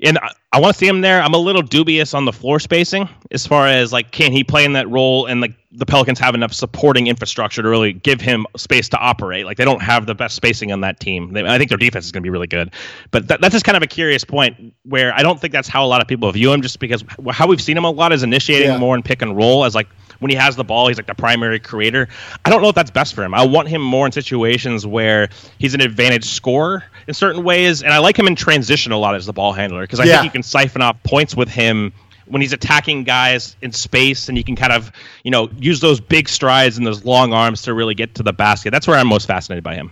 and I, I want to see him there. I'm a little dubious on the floor spacing as far as like can he play in that role and like the Pelicans have enough supporting infrastructure to really give him space to operate. Like they don't have the best spacing on that team. They, I think their defense is going to be really good, but that, that's just kind of a curious point where I don't think that's how a lot of people view him. Just because how we've seen him a lot is initiating yeah. more in pick and roll as like when he has the ball, he's like the primary creator. I don't know if that's best for him. I want him more in situations where he's an advantage scorer in certain ways, and I like him in transition a lot as the ball handler because I yeah. think you can siphon off points with him when he's attacking guys in space and he can kind of you know use those big strides and those long arms to really get to the basket that's where i'm most fascinated by him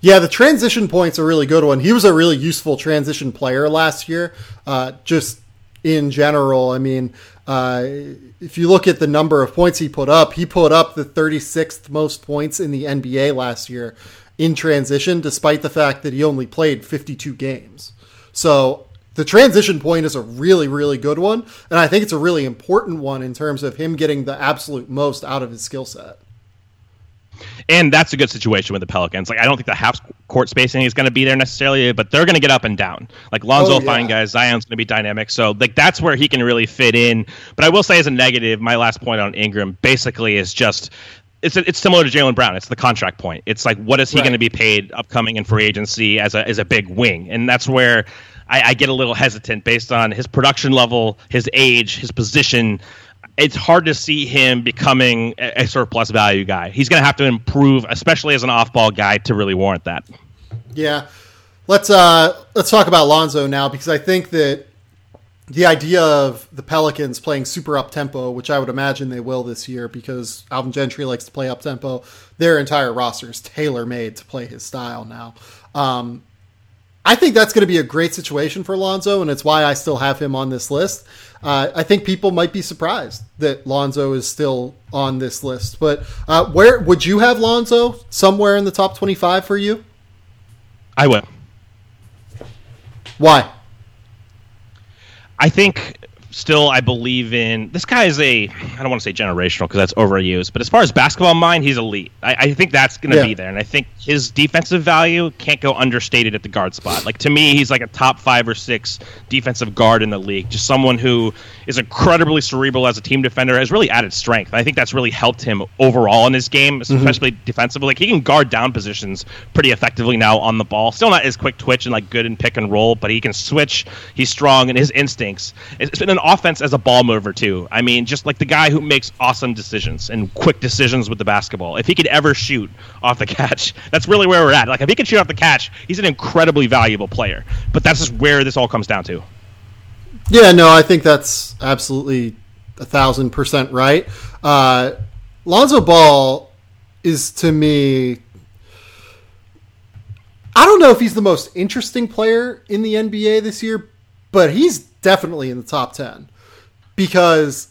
yeah the transition point's a really good one he was a really useful transition player last year uh, just in general i mean uh, if you look at the number of points he put up, he put up the 36th most points in the NBA last year in transition, despite the fact that he only played 52 games. So the transition point is a really, really good one. And I think it's a really important one in terms of him getting the absolute most out of his skill set. And that's a good situation with the Pelicans. Like I don't think the half court spacing is going to be there necessarily, but they're going to get up and down. Like Lonzo, oh, yeah. fine guys. Zion's going to be dynamic. So like that's where he can really fit in. But I will say as a negative, my last point on Ingram basically is just it's it's similar to Jaylen Brown. It's the contract point. It's like what is he right. going to be paid upcoming in free agency as a as a big wing, and that's where I, I, get a little hesitant based on his production level, his age, his position. It's hard to see him becoming a, a surplus value guy. He's going to have to improve, especially as an off-ball guy, to really warrant that. Yeah, let's uh, let's talk about Lonzo now because I think that the idea of the Pelicans playing super up tempo, which I would imagine they will this year because Alvin Gentry likes to play up tempo. Their entire roster is tailor made to play his style now. Um, I think that's going to be a great situation for Lonzo, and it's why I still have him on this list. Uh, I think people might be surprised that Lonzo is still on this list. But uh, where would you have Lonzo? Somewhere in the top twenty-five for you? I would. Why? I think still I believe in this guy is a I don't want to say generational because that's overused, but as far as basketball mind, he's elite. I, I think that's going to yeah. be there, and I think his defensive value can't go understated at the guard spot. Like to me, he's like a top five or six defensive guard in the league. Just someone who is incredibly cerebral as a team defender, has really added strength. I think that's really helped him overall in his game, mm-hmm. especially mm-hmm. defensively. Like he can guard down positions pretty effectively now on the ball. Still not as quick twitch and like good in pick and roll, but he can switch. He's strong and his instincts. It's been an offense as a ball mover too. I mean, just like the guy who makes awesome decisions and quick decisions with the basketball. If he could ever shoot off the catch, that's really where we're at. Like if he can shoot off the catch, he's an incredibly valuable player. But that's just where this all comes down to. Yeah, no, I think that's absolutely a thousand percent right. Uh, Lonzo Ball is to me. I don't know if he's the most interesting player in the NBA this year, but he's definitely in the top 10 because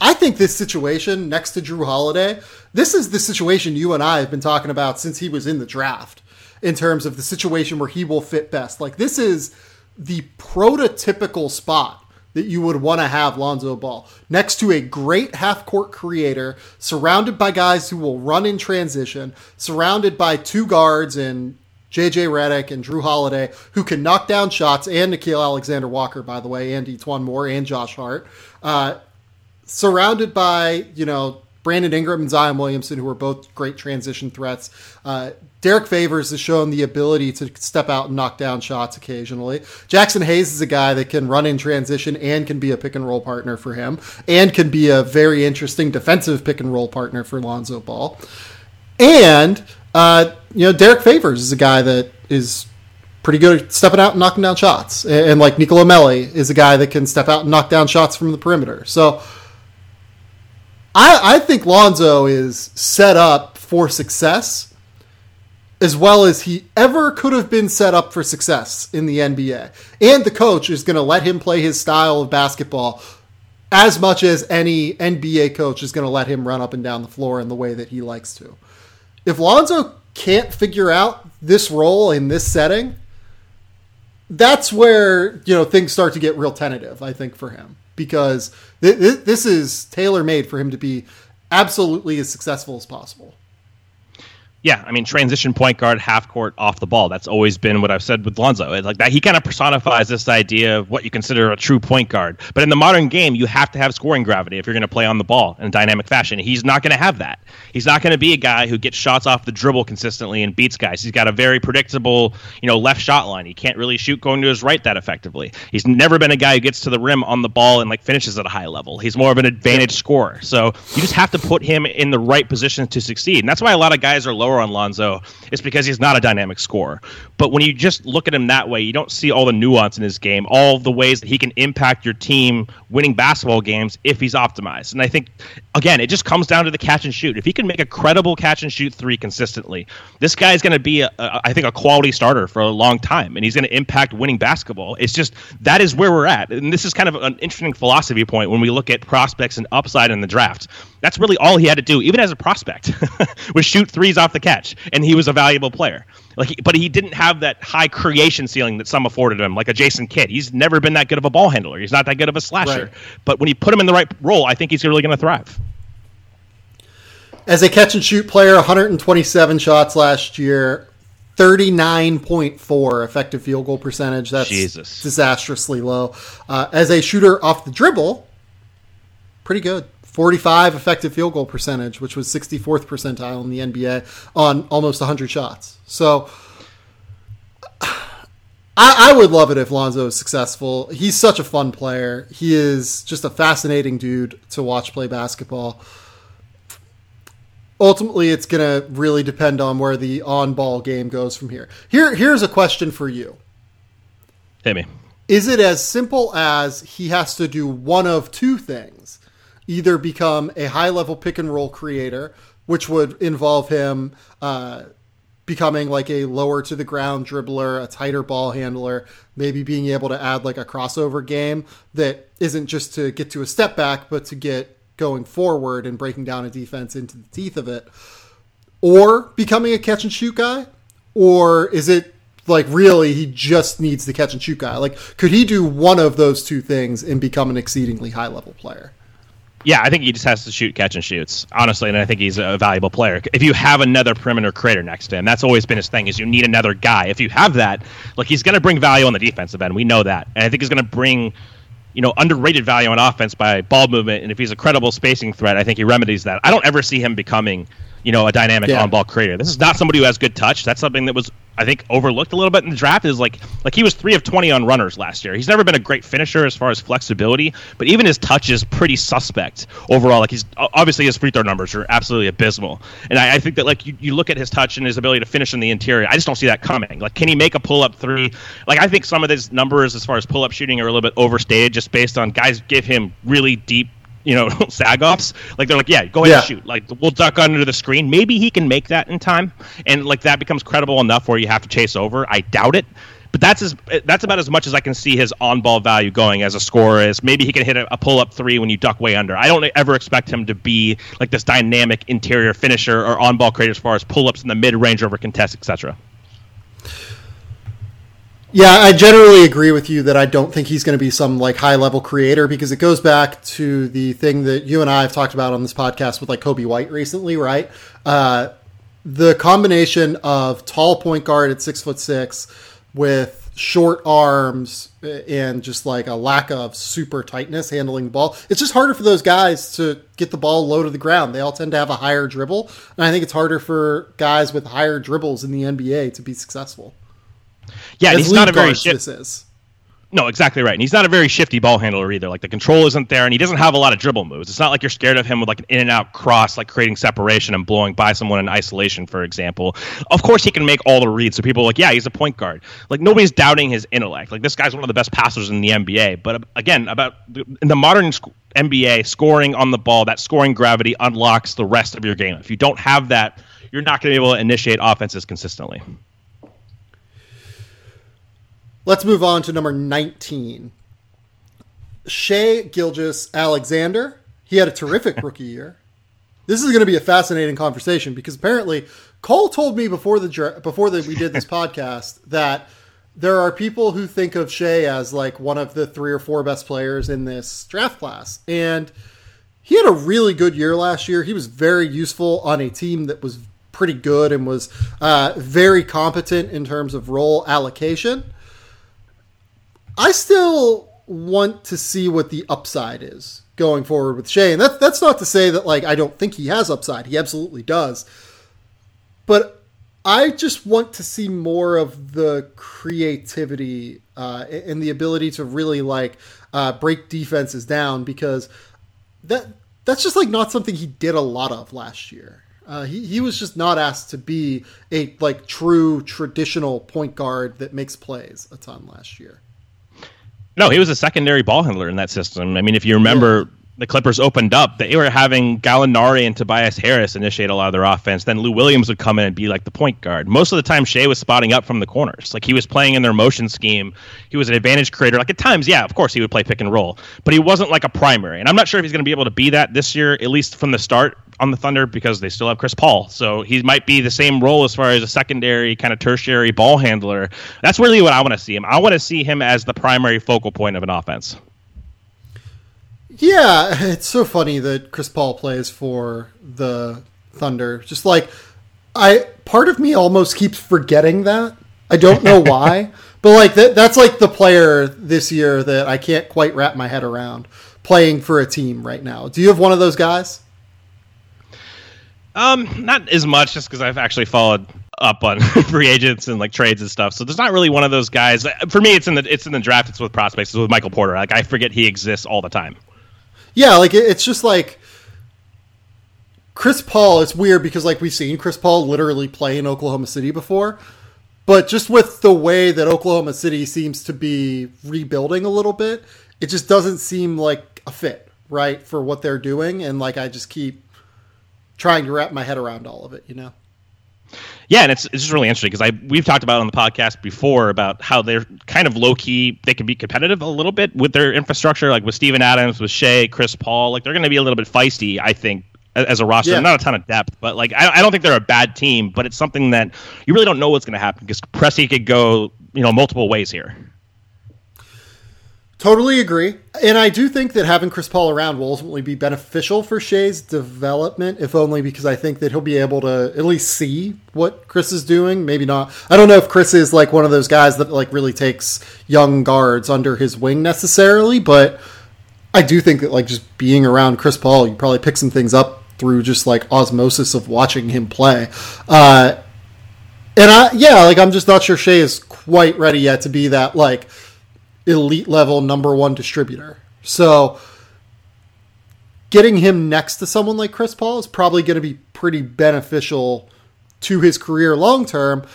I think this situation next to Jrue Holiday, this is the situation you and I have been talking about since he was in the draft in terms of the situation where he will fit best. Like this is the prototypical spot that you would want to have Lonzo Ball next to a great half court creator, surrounded by guys who will run in transition, surrounded by two guards and JJ Redick and Jrue Holiday, who can knock down shots, and Nickeil Alexander Walker, by the way, and E'Twaun Moore and Josh Hart. Uh, surrounded by, you know, Brandon Ingram and Zion Williamson, who are both great transition threats. Uh, Derrick Favors has shown the ability to step out and knock down shots occasionally. Jaxson Hayes is a guy that can run in transition and can be a pick and roll partner for him, and can be a very interesting defensive pick and roll partner for Lonzo Ball. And uh, you know, Derrick Favors is a guy that is pretty good at stepping out and knocking down shots, and, and like Nicolo Melli is a guy that can step out and knock down shots from the perimeter. So. I, I think Lonzo is set up for success as well as he ever could have been set up for success in the NBA. And the coach is going to let him play his style of basketball as much as any NBA coach is going to let him run up and down the floor in the way that he likes to. If Lonzo can't figure out this role in this setting, that's where, you know, things start to get real tentative, I think for him because th- th- this is tailor made for him to be absolutely as successful as possible. Yeah, I mean, transition point guard, half court, off the ball. That's always been what I've said with Lonzo. It's like that, he kind of personifies this idea of what you consider a true point guard. But in the modern game, you have to have scoring gravity if you're going to play on the ball in a dynamic fashion. He's not going to have that. He's not going to be a guy who gets shots off the dribble consistently and beats guys. He's got a very predictable, you know, left shot line. He can't really shoot going to his right that effectively. He's never been a guy who gets to the rim on the ball and like finishes at a high level. He's more of an advantage scorer. So you just have to put him in the right position to succeed. And that's why a lot of guys are low lower on Lonzo is because he's not a dynamic scorer. But when you just look at him that way, you don't see all the nuance in his game, all the ways that he can impact your team winning basketball games if he's optimized. And I think, again, it just comes down to the catch and shoot. If he can make a credible catch and shoot three consistently, this guy is going to be, a, a, I think, a quality starter for a long time, and he's going to impact winning basketball. It's just that is where we're at. And this is kind of an interesting philosophy point when we look at prospects and upside in the draft. That's really all he had to do, even as a prospect, was shoot threes off the catch, and he was a valuable player. Like, but he didn't have that high creation ceiling that some afforded him, like a Jason Kidd. He's never been that good of a ball handler. He's not that good of a slasher. Right. But when you put him in the right role, I think he's really going to thrive. As a catch and shoot player, 127 shots last year, 39.4 effective field goal percentage. That's Jesus. disastrously low. Uh, as a shooter off the dribble, pretty good. 45 effective field goal percentage, which was 64th percentile in the NBA on almost 100 shots. So I, I would love it if Lonzo is successful. He's such a fun player. He is just a fascinating dude to watch play basketball ultimately it's going to really depend on where the on-ball game goes from here. Here here's a question for you. Hit me. Is it as simple as he has to do one of two things? Either become a high-level pick and roll creator, which would involve him uh, becoming like a lower to the ground dribbler, a tighter ball handler, maybe being able to add like a crossover game that isn't just to get to a step back, but to get going forward and breaking down a defense into the teeth of it, or becoming a catch and shoot guy, or is it like really he just needs the catch and shoot guy? Like, could he do one of those two things and become an exceedingly high level player? Yeah, I think he just has to shoot catch and shoots, honestly, and I think he's a valuable player. If you have another perimeter creator next to him, that's always been his thing. Is you need another guy. If you have that, like he's going to bring value on the defensive end. We know that, and I think he's going to bring you know, underrated value on offense by ball movement. And if he's a credible spacing threat, I think he remedies that. I don't ever see him becoming, you know, a dynamic yeah. on ball creator. This is not somebody who has good touch. That's something that was I think overlooked a little bit in the draft is like like he was three of twenty on runners last year. He's never been a great finisher as far as flexibility, but even his touch is pretty suspect overall. Like he's obviously his free throw numbers are absolutely abysmal, and I, I think that like you, you look at his touch and his ability to finish in the interior, I just don't see that coming. Like can he make a pull up three? Like I think some of his numbers as far as pull up shooting are a little bit overstated, just based on guys give him really deep you know, sag offs. Like they're like, yeah, go ahead yeah. and shoot. Like we'll duck under the screen. Maybe he can make that in time, and like that becomes credible enough where you have to chase over. I doubt it. But that's as that's about as much as I can see his on ball value going as a scorer is. Maybe he can hit a, a pull up three when you duck way under. I don't ever expect him to be like this dynamic interior finisher or on ball creator as far as pull ups in the mid range over contest, etc. Yeah, I generally agree with you that I don't think he's going to be some like high level creator because it goes back to the thing that you and I have talked about on this podcast with like Coby White recently, right? Uh, the combination of tall point guard at six foot six with short arms and just like a lack of super tightness handling the ball. It's just harder for those guys to get the ball low to the ground. They all tend to have a higher dribble, and I think it's harder for guys with higher dribbles in the NBA to be successful. Yeah, he's not a very shi- this is. No, exactly right. And he's not a very shifty ball handler either. Like the control isn't there, and he doesn't have a lot of dribble moves. It's not like you're scared of him with like an in and out cross, like creating separation and blowing by someone in isolation, for example. Of course, he can make all the reads. So people are like, yeah, he's a point guard. Like nobody's doubting his intellect. Like this guy's one of the best passers in the NBA. But again, about in the modern NBA, scoring on the ball, that scoring gravity unlocks the rest of your game. If you don't have that, you're not going to be able to initiate offenses consistently. Let's move on to number 19. Shai Gilgeous Alexander. He had a terrific rookie year. This is going to be a fascinating conversation because apparently Cole told me before the before that we did this podcast that there are people who think of Shai as like one of the three or four best players in this draft class, and he had a really good year last year. He was very useful on a team that was pretty good and was uh, very competent in terms of role allocation. I still want to see what the upside is going forward with Shai. And that, that's not to say that like I don't think he has upside. He absolutely does. But I just want to see more of the creativity uh, and the ability to really like uh, break defenses down because that that's just like not something he did a lot of last year. Uh, he, he was just not asked to be a like true traditional point guard that makes plays a ton last year. No, he was a secondary ball handler in that system. I mean, if you remember. The Clippers opened up. They were having Gallinari and Tobias Harris initiate a lot of their offense. Then Lou Williams would come in and be like the point guard. Most of the time, Shai was spotting up from the corners. Like he was playing in their motion scheme. He was an advantage creator. Like at times, yeah, of course, he would play pick and roll, but he wasn't like a primary. And I'm not sure if he's going to be able to be that this year, at least from the start on the Thunder because they still have Chris Paul. So he might be the same role as far as a secondary kind of tertiary ball handler. That's really what I want to see him. I want to see him as the primary focal point of an offense. Yeah, it's so funny that Chris Paul plays for the Thunder. Just like I, part of me almost keeps forgetting that. I don't know why, but like that, that's like the player this year that I can't quite wrap my head around playing for a team right now. Do you have one of those guys? Um, not as much, just because I've actually followed up on free agents and like trades and stuff. So there's not really one of those guys. For me, it's in the it's in the draft. It's with prospects. It's with Michael Porter. Like I forget he exists all the time. Yeah, like it's just like Chris Paul. It's weird because like we've seen Chris Paul literally play in Oklahoma City before, but just with the way that Oklahoma City seems to be rebuilding a little bit, it just doesn't seem like a fit right for what they're doing. And like I just keep trying to wrap my head around all of it, you know? Yeah, and it's it's just really interesting because I we've talked about on the podcast before about how they're kind of low key. They can be competitive a little bit with their infrastructure, like with Steven Adams, with Shai, Chris Paul. Like they're going to be a little bit feisty, I think, as a roster. Yeah. Not a ton of depth, but like I, I don't think they're a bad team. But it's something that you really don't know what's going to happen because Presti could go you know multiple ways here. Totally agree. And I do think that having Chris Paul around will ultimately be beneficial for Shai's development, if only because I think that he'll be able to at least see what Chris is doing. Maybe not. I don't know if Chris is like one of those guys that like really takes young guards under his wing necessarily, but I do think that like just being around Chris Paul, you probably pick some things up through just like osmosis of watching him play. Uh, and I, yeah, like I'm just not sure Shai is quite ready yet to be that like elite level number one distributor. So getting him next to someone like Chris Paul is probably going to be pretty beneficial to his career long term.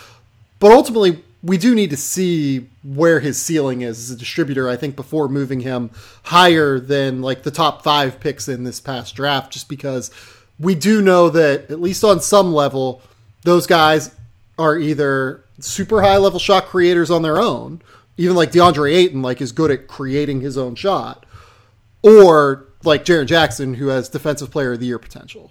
But ultimately, we do need to see where his ceiling is as a distributor, I think, before moving him higher than like the top five picks in this past draft, just because we do know that, at least on some level, those guys are either super high level shot creators on their own even like DeAndre Ayton, like is good at creating his own shot, or like Jaren Jackson, who has Defensive Player of the Year potential.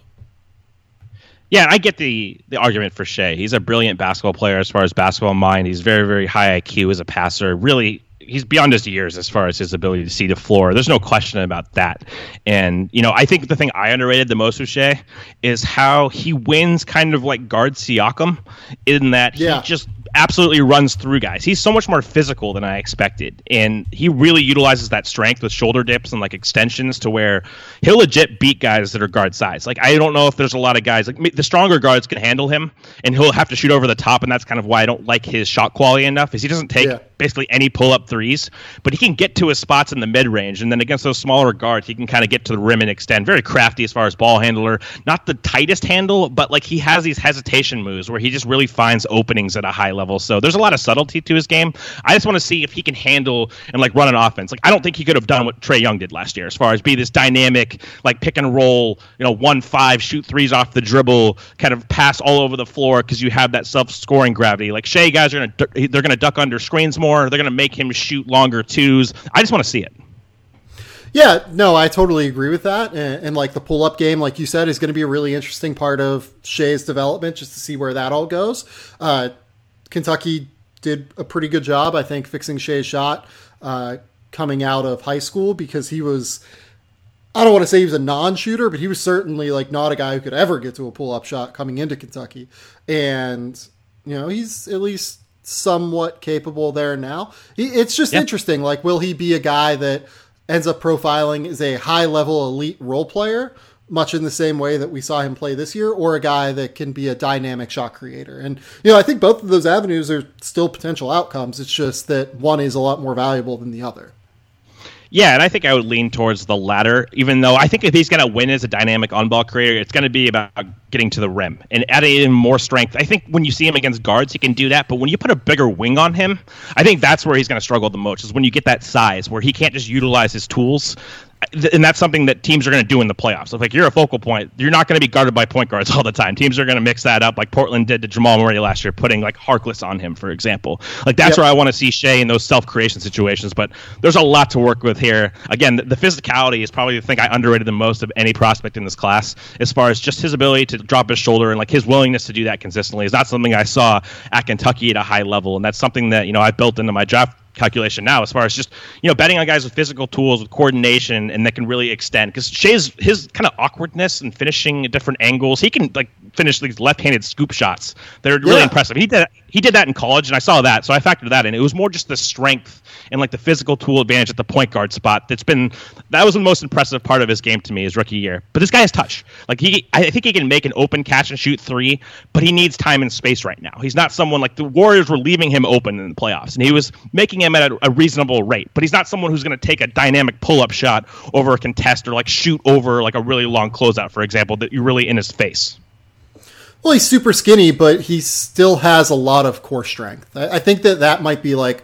Yeah, I get the the argument for Shai. He's a brilliant basketball player as far as basketball mind. He's very very high IQ as a passer. Really, he's beyond his years as far as his ability to see the floor. There's no question about that. And you know, I think the thing I underrated the most with Shai is how he wins kind of like guard Siakam, in that yeah. he just absolutely runs through guys. He's so much more physical than I expected, and he really utilizes that strength with shoulder dips and like extensions to where he'll legit beat guys that are guard size. Like I don't know if there's a lot of guys like the stronger guards can handle him, and he'll have to shoot over the top, and that's kind of why I don't like his shot quality enough. Is he doesn't take yeah. basically any pull up threes, but he can get to his spots in the mid range, and then against those smaller guards, he can kind of get to the rim and extend. Very crafty as far as ball handler, not the tightest handle, but like he has these hesitation moves where he just really finds openings at a high level. So there's a lot of subtlety to his game. I just want to see if he can handle and like run an offense. Like I don't think he could have done what Trae Young did last year, as far as be this dynamic, like pick and roll, you know, one five, shoot threes off the dribble, kind of pass all over the floor because you have that self scoring gravity. Like Shai guys are gonna they're gonna duck under screens more. They're gonna make him shoot longer twos. I just want to see it. Yeah, no, I totally agree with that. And, and like the pull up game, like you said, is going to be a really interesting part of Shai's development, just to see where that all goes. Uh, Kentucky did a pretty good job, I think, fixing Shai's shot uh, coming out of high school because he was. I don't want to say he was a non-shooter, but he was certainly like not a guy who could ever get to a pull-up shot coming into Kentucky. And you know, he's at least somewhat capable there now. It's just yeah. interesting. Like, will he be a guy that ends up profiling as a high-level elite role player? much in the same way that we saw him play this year, or a guy that can be a dynamic shot creator. And, you know, I think both of those avenues are still potential outcomes. It's just that one is a lot more valuable than the other. Yeah, and I think I would lean towards the latter, even though I think if he's going to win as a dynamic on ball creator, it's going to be about getting to the rim and adding in more strength. I think when you see him against guards, he can do that. But when you put a bigger wing on him, I think that's where he's going to struggle the most, is when you get that size where he can't just utilize his tools and that's something that teams are going to do in the playoffs. If like you're a focal point, you're not going to be guarded by point guards all the time. Teams are going to mix that up, like Portland did to Jamal Murray last year, putting like Harkless on him, for example. Like that's yep. where I want to see Shai in those self creation situations. But there's a lot to work with here. Again, the, the, physicality is probably the thing I underrated the most of any prospect in this class, as far as just his ability to drop his shoulder and like his willingness to do that consistently is not something I saw at Kentucky at a high level, and that's something that you know I built into my draft calculation now as far as just you know betting on guys with physical tools with coordination and that can really extend because Shai's his kind of awkwardness and finishing at different angles he can like finish these left-handed scoop shots that are really yeah. impressive he did he did that in college and I saw that so I factored that in it was more just the strength and like the physical tool advantage at the point guard spot that's been that was the most impressive part of his game to me his rookie year but this guy has touch like he I think he can make an open catch and shoot three but he needs time and space right now he's not someone like the Warriors were leaving him open in the playoffs and he was making him at a, a reasonable rate. But he's not someone who's going to take a dynamic pull up shot over a contest or like shoot over like a really long closeout, for example, that you're really in his face. Well, he's super skinny, but he still has a lot of core strength. I, I think that that might be like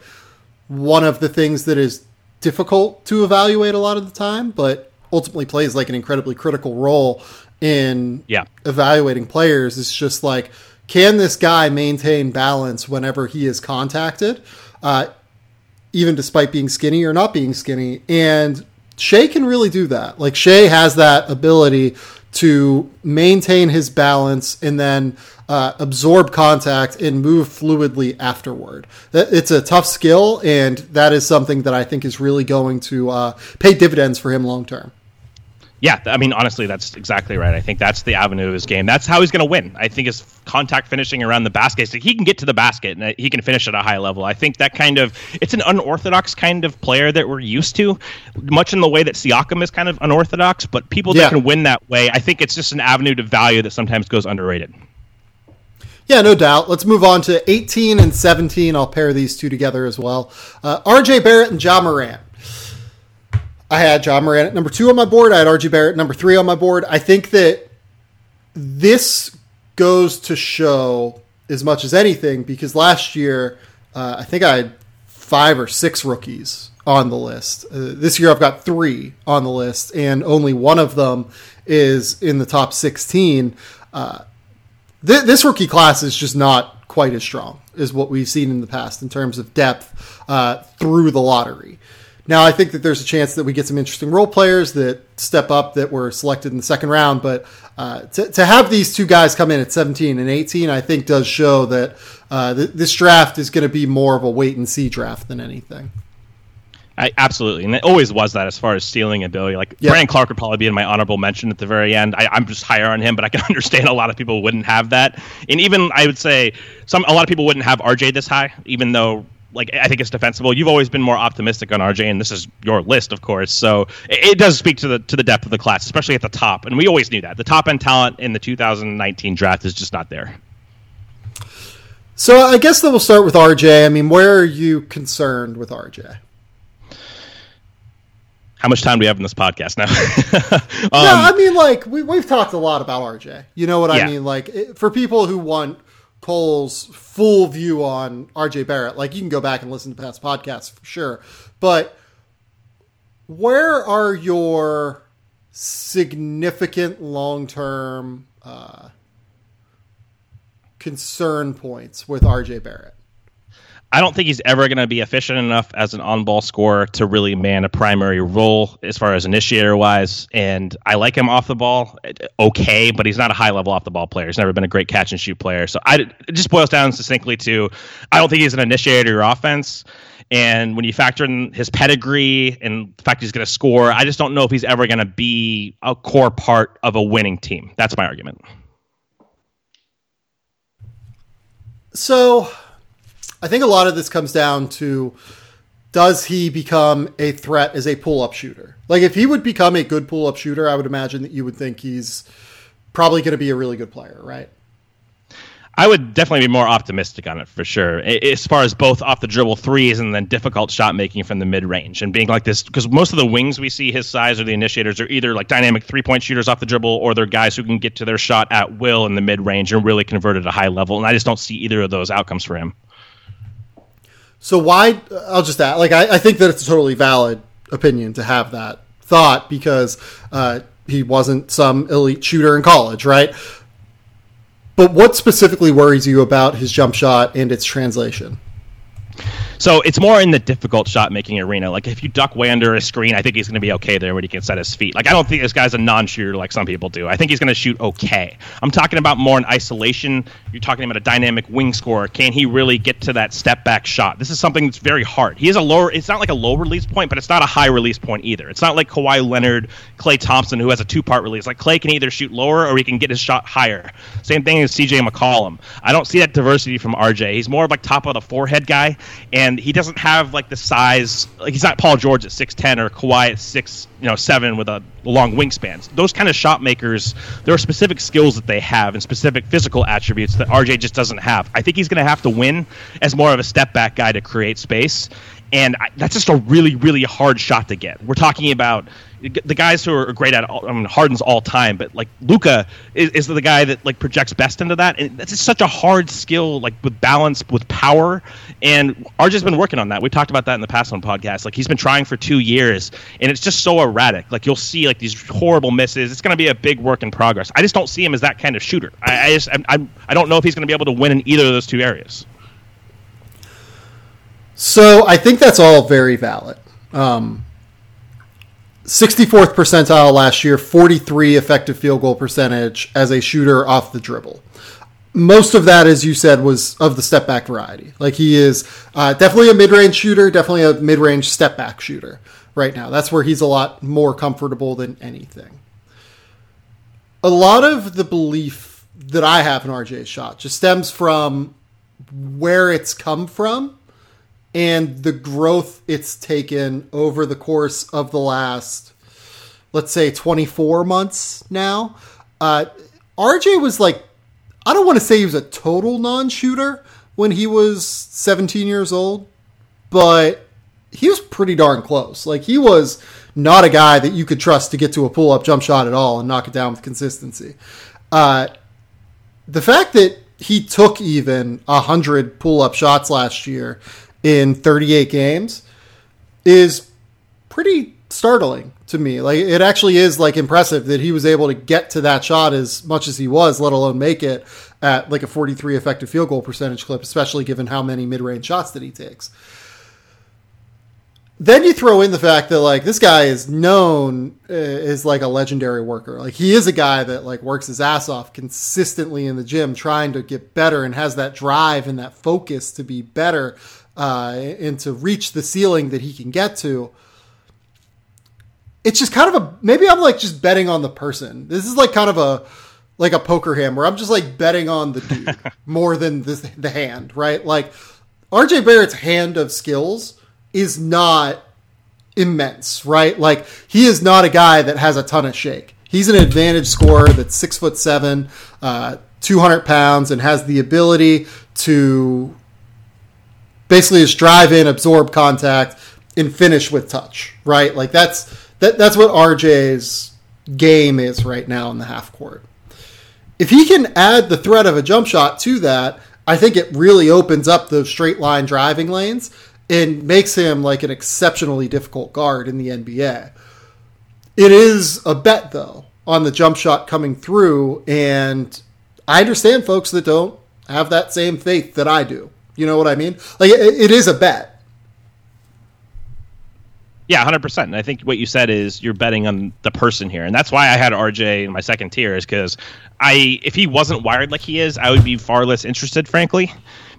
one of the things that is difficult to evaluate a lot of the time, but ultimately plays like an incredibly critical role in yeah. evaluating players. It's just like, can this guy maintain balance whenever he is contacted? Uh, even despite being skinny or not being skinny. And Shai can really do that. Like Shai has that ability to maintain his balance and then uh, absorb contact and move fluidly afterward. It's a tough skill, and that is something that I think is really going to uh, pay dividends for him long term. Yeah, I mean, honestly, that's exactly right. I think that's the avenue of his game. That's how he's going to win. I think his contact finishing around the basket. So he can get to the basket and he can finish at a high level. I think that kind of it's an unorthodox kind of player that we're used to, much in the way that Siakam is kind of unorthodox. But people that can win that way, I think it's just an avenue to value that sometimes goes underrated. Yeah, no doubt. Let's move on to 18 and 17. I'll pair these two together as well. Uh, RJ Barrett and Ja Morant. I had Ja Morant at number two on my board. I had RJ Barrett number three on my board. I think that this goes to show as much as anything because last year uh, I think I had five or six rookies on the list. Uh, this year I've got three on the list, and only one of them is in the top 16. Uh, th- this rookie class is just not quite as strong as what we've seen in the past in terms of depth uh, through the lottery. Now, I think that there's a chance that we get some interesting role players that step up that were selected in the second round. But uh, to, to have these two guys come in at 17 and 18, I think does show that uh, th- this draft is going to be more of a wait and see draft than anything. I, absolutely, and it always was that as far as stealing ability. Like yeah. Brandon Clarke would probably be in my honorable mention at the very end. I, am just higher on him, but I can understand a lot of people wouldn't have that. And even I would say some a lot of people wouldn't have RJ this high, even though like I think it's defensible. You've always been more optimistic on RJ, and this is your list, of course. So it, it, does speak to the to the depth of the class, especially at the top. And we always knew that the top end talent in the 2019 draft is just not there. So I guess that we'll start with RJ. I mean, where are you concerned with RJ? How much time do we have in this podcast now? um, no, I mean, like we, we've talked a lot about RJ. You know what yeah. I mean? Like for people who want Cole's full view on RJ Barrett. Like you can go back and listen to past podcasts for sure. But where are your significant long term uh, concern points with RJ Barrett? I don't think he's ever going to be efficient enough as an on-ball scorer to really man a primary role as far as initiator wise. And I like him off the ball, eh, okay, but he's not a high-level off-the-ball player. He's never been a great catch and shoot player. So I, it just boils down succinctly to I don't think he's an initiator of offense. And when you factor in his pedigree and the fact he's going to score, I just don't know if he's ever going to be a core part of a winning team. That's my argument. So I think a lot of this comes down to does he become a threat as a pull up shooter? Like, if he would become a good pull up shooter, I would imagine that you would think he's probably going to be a really good player, right? I would definitely be more optimistic on it for sure, as far as both off the dribble threes and then difficult shot making from the mid range and being like this. Because most of the wings we see his size or the initiators are either like dynamic three point shooters off the dribble or they're guys who can get to their shot at will in the mid range and really convert at a high level. And I just don't see either of those outcomes for him. So why? I'll just add. Like I, I think that it's a totally valid opinion to have that thought because uh, he wasn't some elite shooter in college, right? But what specifically worries you about his jump shot and its translation? So it's more in the difficult shot making arena. Like if you duck way under a screen, I think he's going to be okay there when he can set his feet. Like I don't think this guy's a non-shooter like some people do. I think he's going to shoot okay. I'm talking about more in isolation. You're talking about a dynamic wing scorer. Can he really get to that step back shot? This is something that's very hard. He has a lower. It's not like a low release point, but it's not a high release point either. It's not like Kawhi Leonard, Klay Thompson, who has a two-part release. Like Klay can either shoot lower or he can get his shot higher. Same thing as CJ McCollum. I don't see that diversity from RJ. He's more of like top of the forehead guy, and he doesn't have like the size. Like he's not Paul George at six ten or Kawhi at six you know seven with a long wingspan. Those kind of shot makers, there are specific skills that they have and specific physical attributes that RJ just doesn't have. I think he's going to have to win as more of a step back guy to create space, and I, that's just a really really hard shot to get. We're talking about the guys who are great at I mean Harden's all time, but like Luka is, is, the guy that like projects best into that, and that's just such a hard skill, like with balance, with power. And RJ's been working on that. We talked about that in the past on podcast. Like he's been trying for two years, and it's just so erratic. Like you'll see like these horrible misses. It's going to be a big work in progress. I just don't see him as that kind of shooter. I, I just I, I don't know if he's going to be able to win in either of those two areas. So I think that's all very valid. Um, 64th percentile last year, 43 effective field goal percentage as a shooter off the dribble. Most of that, as you said, was of the step back variety. Like he is uh, definitely a mid range shooter, definitely a mid range step back shooter right now. That's where he's a lot more comfortable than anything. A lot of the belief that I have in RJ's shot just stems from where it's come from and the growth it's taken over the course of the last, let's say, 24 months now. Uh, RJ was like, I don't want to say he was a total non shooter when he was 17 years old, but he was pretty darn close. Like, he was not a guy that you could trust to get to a pull up jump shot at all and knock it down with consistency. Uh, the fact that he took even 100 pull up shots last year in 38 games is pretty startling to me. Like it actually is like impressive that he was able to get to that shot as much as he was, let alone make it at like a 43 effective field goal percentage clip, especially given how many mid-range shots that he takes. Then you throw in the fact that like this guy is known uh, as like a legendary worker. Like he is a guy that like works his ass off consistently in the gym trying to get better and has that drive and that focus to be better uh, and to reach the ceiling that he can get to. It's just kind of a maybe I'm like just betting on the person. This is like kind of a like a poker hand where I'm just like betting on the dude more than the, the hand, right? Like RJ Barrett's hand of skills is not immense, right? Like he is not a guy that has a ton of shake. He's an advantage scorer that's six foot seven, uh, 200 pounds, and has the ability to basically just drive in, absorb contact, and finish with touch, right? Like that's that that's what RJ's game is right now in the half court. If he can add the threat of a jump shot to that, I think it really opens up those straight line driving lanes and makes him like an exceptionally difficult guard in the NBA. It is a bet though on the jump shot coming through and I understand folks that don't have that same faith that I do. You know what I mean? Like it, it is a bet. Yeah, hundred percent. And I think what you said is you're betting on the person here, and that's why I had RJ in my second tier is because I, if he wasn't wired like he is, I would be far less interested, frankly.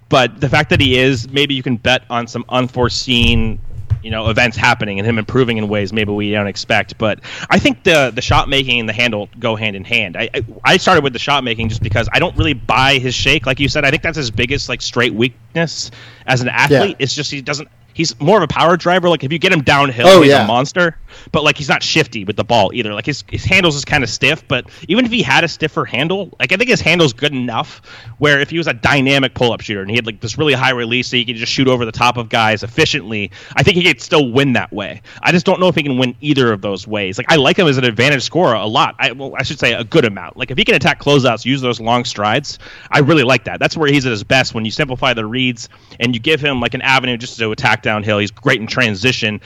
But the fact that he is, maybe you can bet on some unforeseen you know events happening and him improving in ways maybe we don't expect. But I think the the shot making and the handle go hand in hand. I, I, I started with the shot making just because I don't really buy his shake, like you said. I think that's his biggest like straight weakness as an athlete. Yeah. It's just he doesn't he's more of a power driver. Like if you get him downhill, oh, he's yeah. a monster. But like he's not shifty with the ball either. Like his his handles is kind of stiff. But even if he had a stiffer handle, like I think his handle's good enough where if he was a dynamic pull up shooter and he had like this really high release so he could just shoot over the top of guys efficiently, I think he could still win that way. I just don't know if he can win either of those ways. Like I like him as an advantage scorer a lot. I well I should say a good amount. Like if he can attack closeouts, use those long strides, I really like that. That's where he's at his best when you simplify the reads and you give him like an avenue just to attack downhill. He's great in transition.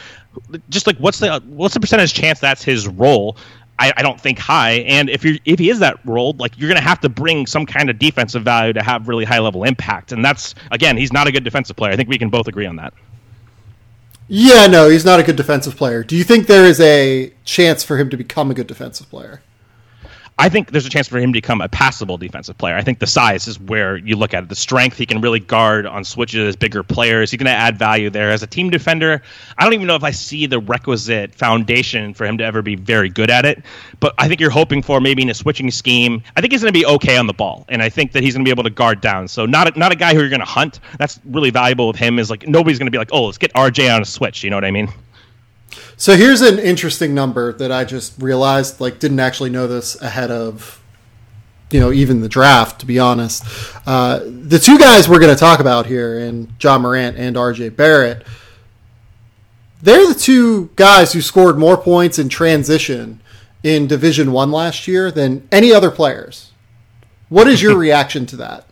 Just like what's the what's the percentage chance that's his role? I, I, don't think high. And if you if he is that role, like you're going to have to bring some kind of defensive value to have really high level impact. And that's again, he's not a good defensive player. I think we can both agree on that. Yeah, no, he's not a good defensive player. Do you think there is a chance for him to become a good defensive player? I think there's a chance for him to become a passable defensive player. I think the size is where you look at it. The strength, he can really guard on switches bigger players. He's going to add value there. As a team defender, I don't even know if I see the requisite foundation for him to ever be very good at it. But I think you're hoping for maybe in a switching scheme. I think he's going to be okay on the ball, and I think that he's going to be able to guard down. So not a, not a guy who you're going to hunt. That's really valuable with him. Is like nobody's going to be like, oh, let's get RJ on a switch. You know what I mean? So here's an interesting number that I just realized, like, didn't actually know this ahead of, you know, even the draft, to be honest. Uh, the two guys we're going to talk about here, and Ja Morant and RJ Barrett, they're the two guys who scored more points in transition in Division One last year than any other players. What is your reaction to that?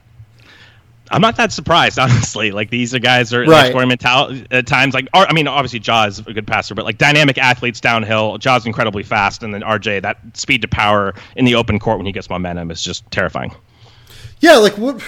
I'm not that surprised, honestly. Like these are guys are right. scoring mentality at uh, times. Like, I mean, obviously Ja is a good passer, but like dynamic athletes downhill. Ja's incredibly fast, and then RJ that speed to power in the open court when he gets momentum is just terrifying. Yeah, like what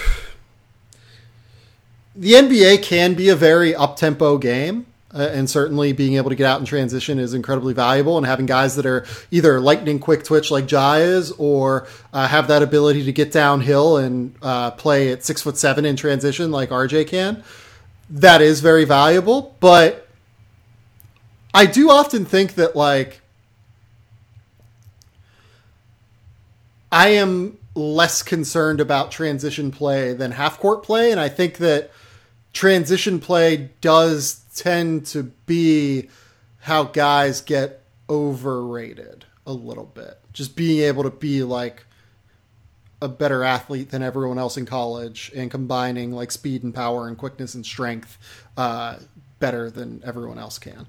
the NBA can be a very up tempo game. Uh, and certainly being able to get out in transition is incredibly valuable. And having guys that are either lightning quick twitch like Ja is, or uh, have that ability to get downhill and uh, play at six foot seven in transition like RJ can, that is very valuable. But I do often think that like I am less concerned about transition play than half court play, and I think that transition play does tend to be how guys get overrated a little bit. Just being able to be like a better athlete than everyone else in college and combining like speed and power and quickness and strength uh, better than everyone else can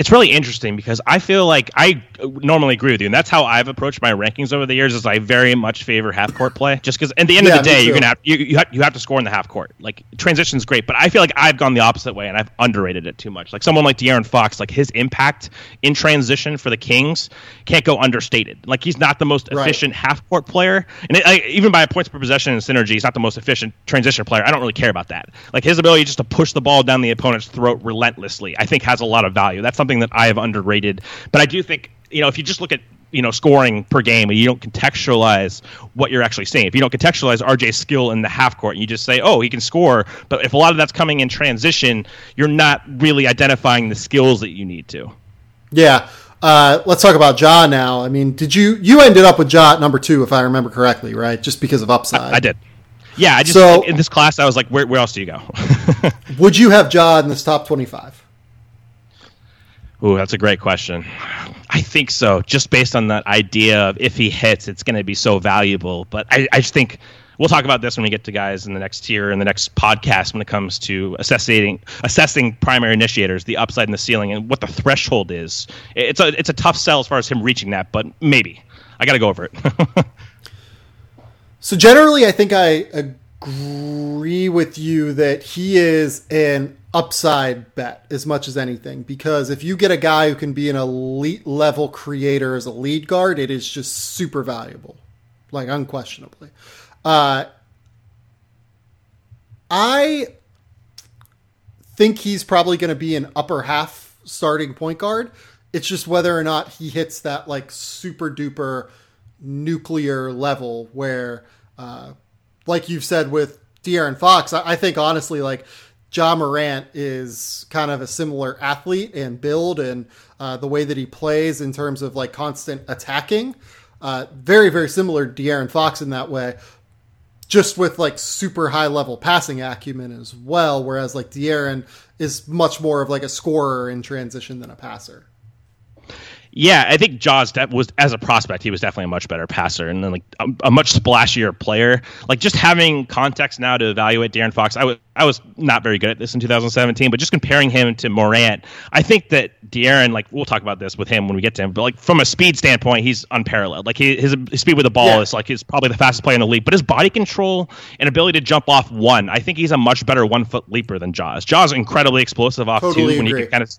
it's really interesting because I feel like I normally agree with you, and that's how I've approached my rankings over the years. Is I very much favor half court play, just because at the end yeah, of the day, you're gonna have you, you have you have to score in the half court. Like transition's great, but I feel like I've gone the opposite way, and I've underrated it too much. Like someone like De'Aaron Fox, like his impact in transition for the Kings can't go understated. Like he's not the most efficient right. half court player, and it, like, even by points per possession and synergy, he's not the most efficient transition player. I don't really care about that. Like his ability just to push the ball down the opponent's throat relentlessly, I think has a lot of value. That's something something that I have underrated. But I do think you know if you just look at you know scoring per game and you don't contextualize what you're actually seeing if you don't contextualize rj's skill in the half court and you just say oh he can score but if a lot of that's coming in transition you're not really identifying the skills that you need to yeah uh, let's talk about Ja now. I mean, did you you ended up with Ja at number two, if I remember correctly, right? Just because of upside. I, I did. Yeah, I just so, in this class I was like, where, where else do you go? would you have Ja in this top twenty-five? Ooh, that's a great question. I think so, just based on that idea of if he hits, it's going to be so valuable. But I, I just think we'll talk about this when we get to guys in the next tier in the next podcast when it comes to assessing assessing primary initiators, the upside and the ceiling, and what the threshold is. It's a it's a tough sell as far as him reaching that, but maybe I got to go over it. so generally, I think I agree with you that he is an upside bet as much as anything because if you get a guy who can be an elite level creator as a lead guard, it is just super valuable, like unquestionably. Uh, I think he's probably going to be an upper half starting point guard. It's just whether or not he hits that like super duper nuclear level where, uh, like you've said with De'Aaron Fox, I, I think honestly, like Ja Morant is kind of a similar athlete and build and uh, the way that he plays in terms of like constant attacking. Uh, very, very similar to De'Aaron Fox in that way, just with like super high level passing acumen as well. Whereas like De'Aaron is much more of like a scorer in transition than a passer. Yeah, I think Ja's was as a prospect, he was definitely a much better passer and then like a, a, much splashier player. Like just having context now to evaluate De'Aaron Fox, I was I was not very good at this in 2017, but just comparing him to Morant, I think that De'Aaron, like we'll talk about this with him when we get to him, but like from a speed standpoint, he's unparalleled. Like he, his, his speed with the ball yeah. is like he's probably the fastest player in the league, but his body control and ability to jump off one, I think he's a much better one foot leaper than Ja's. Ja's incredibly explosive off totally two when he can kind of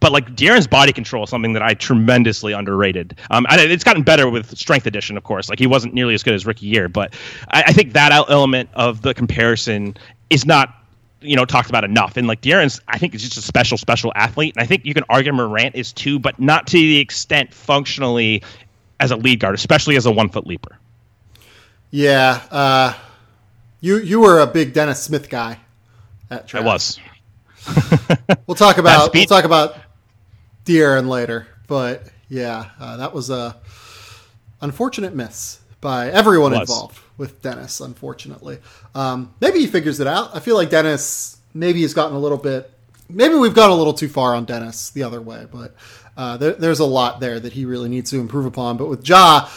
But like De'Aaron's body control is something that I tremendously underrated. Um, it's gotten better with Strength Edition, of course. Like he wasn't nearly as good as rookie year, but I, I think that element of the comparison is not you know talked about enough. And like De'Aaron's, I think is just a special, special athlete. And I think you can argue Morant is too, but not to the extent functionally as a lead guard, especially as a one foot leaper. Yeah, uh, you you were a big Dennis Smith guy. At I was. we'll talk about we'll talk about De'Aaron later, but yeah, uh, that was a unfortunate miss by everyone involved with Dennis. Unfortunately, um, maybe he figures it out. I feel like Dennis maybe has gotten a little bit. Maybe we've gone a little too far on Dennis the other way, but uh, there, there's a lot there that he really needs to improve upon. But with Ja,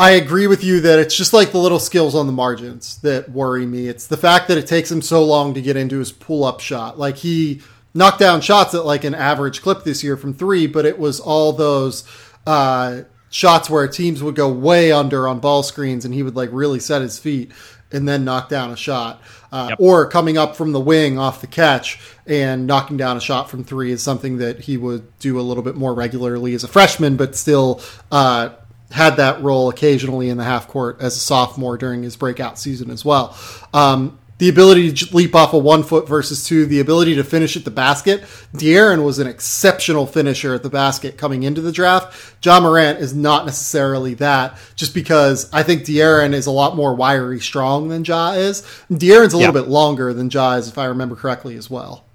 I agree with you that it's just like the little skills on the margins that worry me. It's the fact that it takes him so long to get into his pull up shot. Like he knocked down shots at like an average clip this year from three, but it was all those uh, shots where teams would go way under on ball screens and he would like really set his feet and then knock down a shot. Uh, yep. Or coming up from the wing off the catch and knocking down a shot from three is something that he would do a little bit more regularly as a freshman, but still uh, had that role occasionally in the half court as a sophomore during his breakout season as well. Um, the ability to leap off a one foot versus two, the ability to finish at the basket. De'Aaron was an exceptional finisher at the basket coming into the draft. Ja Morant is not necessarily that, just because I think De'Aaron is a lot more wiry strong than Ja is. De'Aaron's a little bit longer than Ja is, if I remember correctly, as well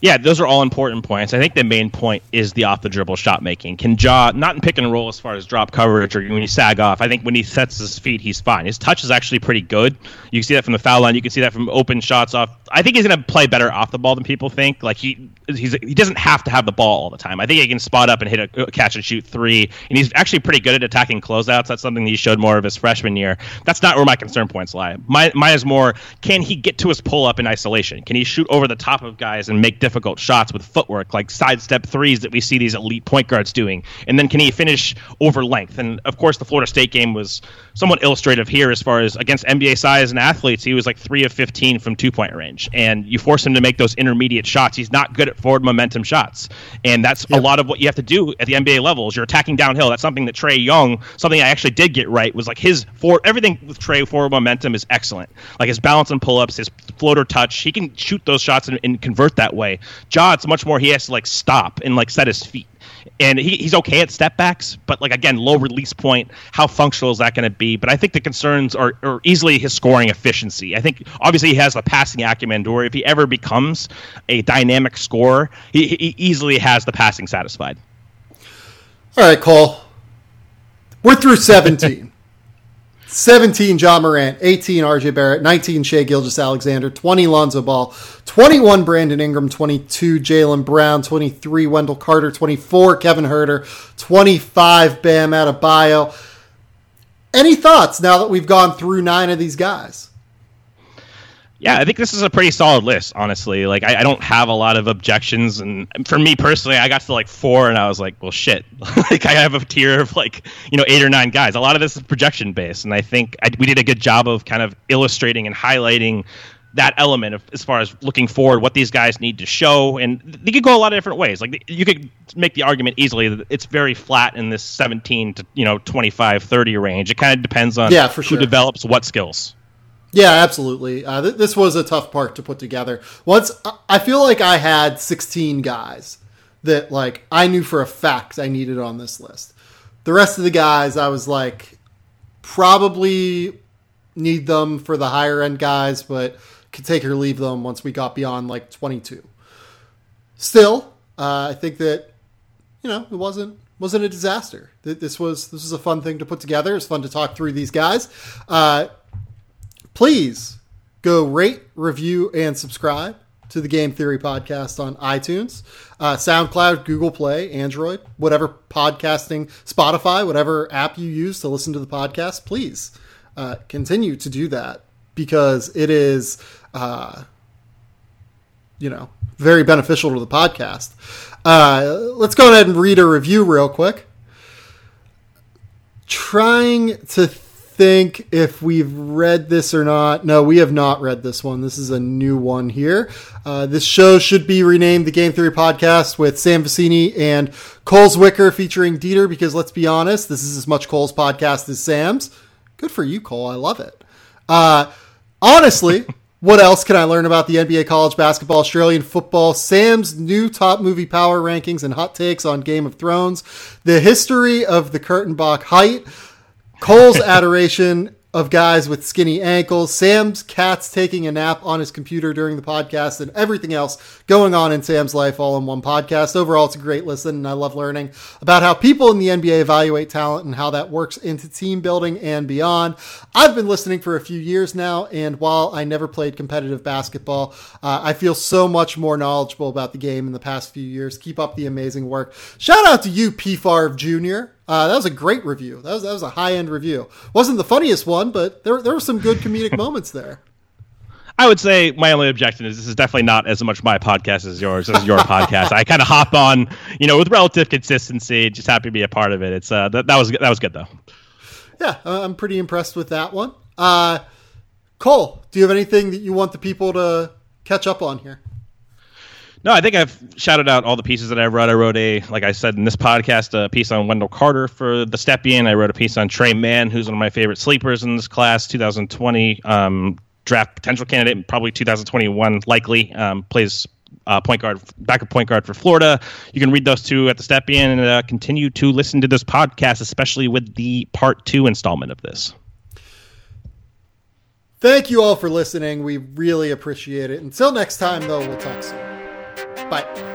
yeah, those are all important points. I think the main point is the off the dribble shot making. Can Ja not in pick and roll as far as drop coverage or when you sag off? I think when he sets his feet, he's fine. His touch is actually pretty good. You can see that from the foul line. You can see that from open shots off. I think he's going to play better off the ball than people think. Like he he's he doesn't have to have the ball all the time. I think he can spot up and hit a uh, catch and shoot three, and he's actually pretty good at attacking closeouts. That's something he showed more of his freshman year. That's not where my concern points lie. My mine is more can he get to his pull up in isolation? Can he shoot over the top of guys and make difficult shots with footwork, like sidestep threes that we see these elite point guards doing? And then can he finish over length? And of course, the Florida State game was somewhat illustrative here as far as against NBA size and athletes. He was like three of 15 from two point range. And you force him to make those intermediate shots. He's not good at forward momentum shots. And that's yep. a lot of what you have to do at the NBA levels. You're attacking downhill. That's something that Trae Young, something I actually did get right, was like his for everything with Trey forward momentum is excellent. Like his balance and pull ups, his floater touch, he can shoot those shots and, and convert that way. Ja, it's much more he has to like stop and like set his feet and he, he's okay at step backs, but like again, low release point. How functional is that going to be? But I think the concerns are, are easily his scoring efficiency. I think obviously he has the passing acumen, or if he ever becomes a dynamic scorer, he, he easily has the passing satisfied. All right, Cole. We're through 17. 17 Ja Morant, 18 RJ Barrett, 19 Shai Gilgeous-Alexander, 20 Lonzo Ball, 21 Brandon Ingram, 22 Jaylen Brown, 23 Wendell Carter, 24 Kevin Huerter, 25 Bam Adebayo. Any thoughts now that we've gone through nine of these guys? Yeah, I think this is a pretty solid list, honestly. Like, I, I, don't have a lot of objections, and for me personally, I got to like four, and I was like, "Well, shit!" like, I have a tier of like you know eight or nine guys. A lot of this is projection based, and I think I, we did a good job of kind of illustrating and highlighting that element of as far as looking forward, what these guys need to show, and they could go a lot of different ways. Like you could make the argument easily that it's very flat in this 17 to you know 25, 30 range. It kind of depends on yeah, for sure. who develops what skills. Yeah, absolutely. Uh, th- this was a tough part to put together. Once I feel like I had 16 guys that like I knew for a fact I needed on this list. The rest of the guys I was like probably need them for the higher end guys, but could take or leave them once we got beyond like 22. Still, uh, I think that you know it wasn't wasn't a disaster. This was this was a fun thing to put together. It's fun to talk through these guys. Uh, please go rate, review, and subscribe to the Game Theory podcast on iTunes, uh, SoundCloud, Google Play, Android, whatever podcasting, Spotify, whatever app you use to listen to the podcast. Please uh, continue to do that because it is, uh, you know, very beneficial to the podcast. Uh, let's go ahead and read a review real quick. Trying to think if we've read this or not. No, we have not read this one. This is a new one here. Uh, this show should be renamed the Game Theory Podcast with Sam Vecenie and Cole Zwicker featuring Dieter because let's be honest, this is as much Cole's podcast as Sam's. Good for you, Cole. I love it. Uh, honestly, what else can I learn about the NBA college basketball, Australian football, Sam's new top movie power rankings and hot takes on Game of Thrones, the history of the Kurtenbach height, Cole's adoration of guys with skinny ankles, Sam's cats taking a nap on his computer during the podcast, and everything else going on in Sam's life all in one podcast. Overall, it's a great listen, and I love learning about how people in the NBA evaluate talent and how that works into team building and beyond. I've been listening for a few years now, and while I never played competitive basketball, uh, I feel so much more knowledgeable about the game in the past few years. Keep up the amazing work. Shout out to you, P. Jr. Uh, that was a great review. That was that was a high end review. wasn't the funniest one, but there there were some good comedic moments there. I would say my only objection is this is definitely not as much my podcast as yours as your podcast. I kind of hop on, you know, with relative consistency. Just happy to be a part of it. It's uh, that, that was that was good though. Yeah, I'm pretty impressed with that one. Uh, Cole, do you have anything that you want the people to catch up on here? No, I think I've shouted out all the pieces that I wrote. I wrote a, like I said in this podcast, a piece on Wendell Carter for the Stepien. I wrote a piece on Tre Mann, who's one of my favorite sleepers in this class, 2020 um, draft potential candidate, probably 2021 likely. Um, plays uh, point guard, backup point guard for Florida. You can read those two at the Stepien and uh, continue to listen to this podcast, especially with the part two installment of this. Thank you all for listening. We really appreciate it. Until next time, though, we'll talk soon. Bye.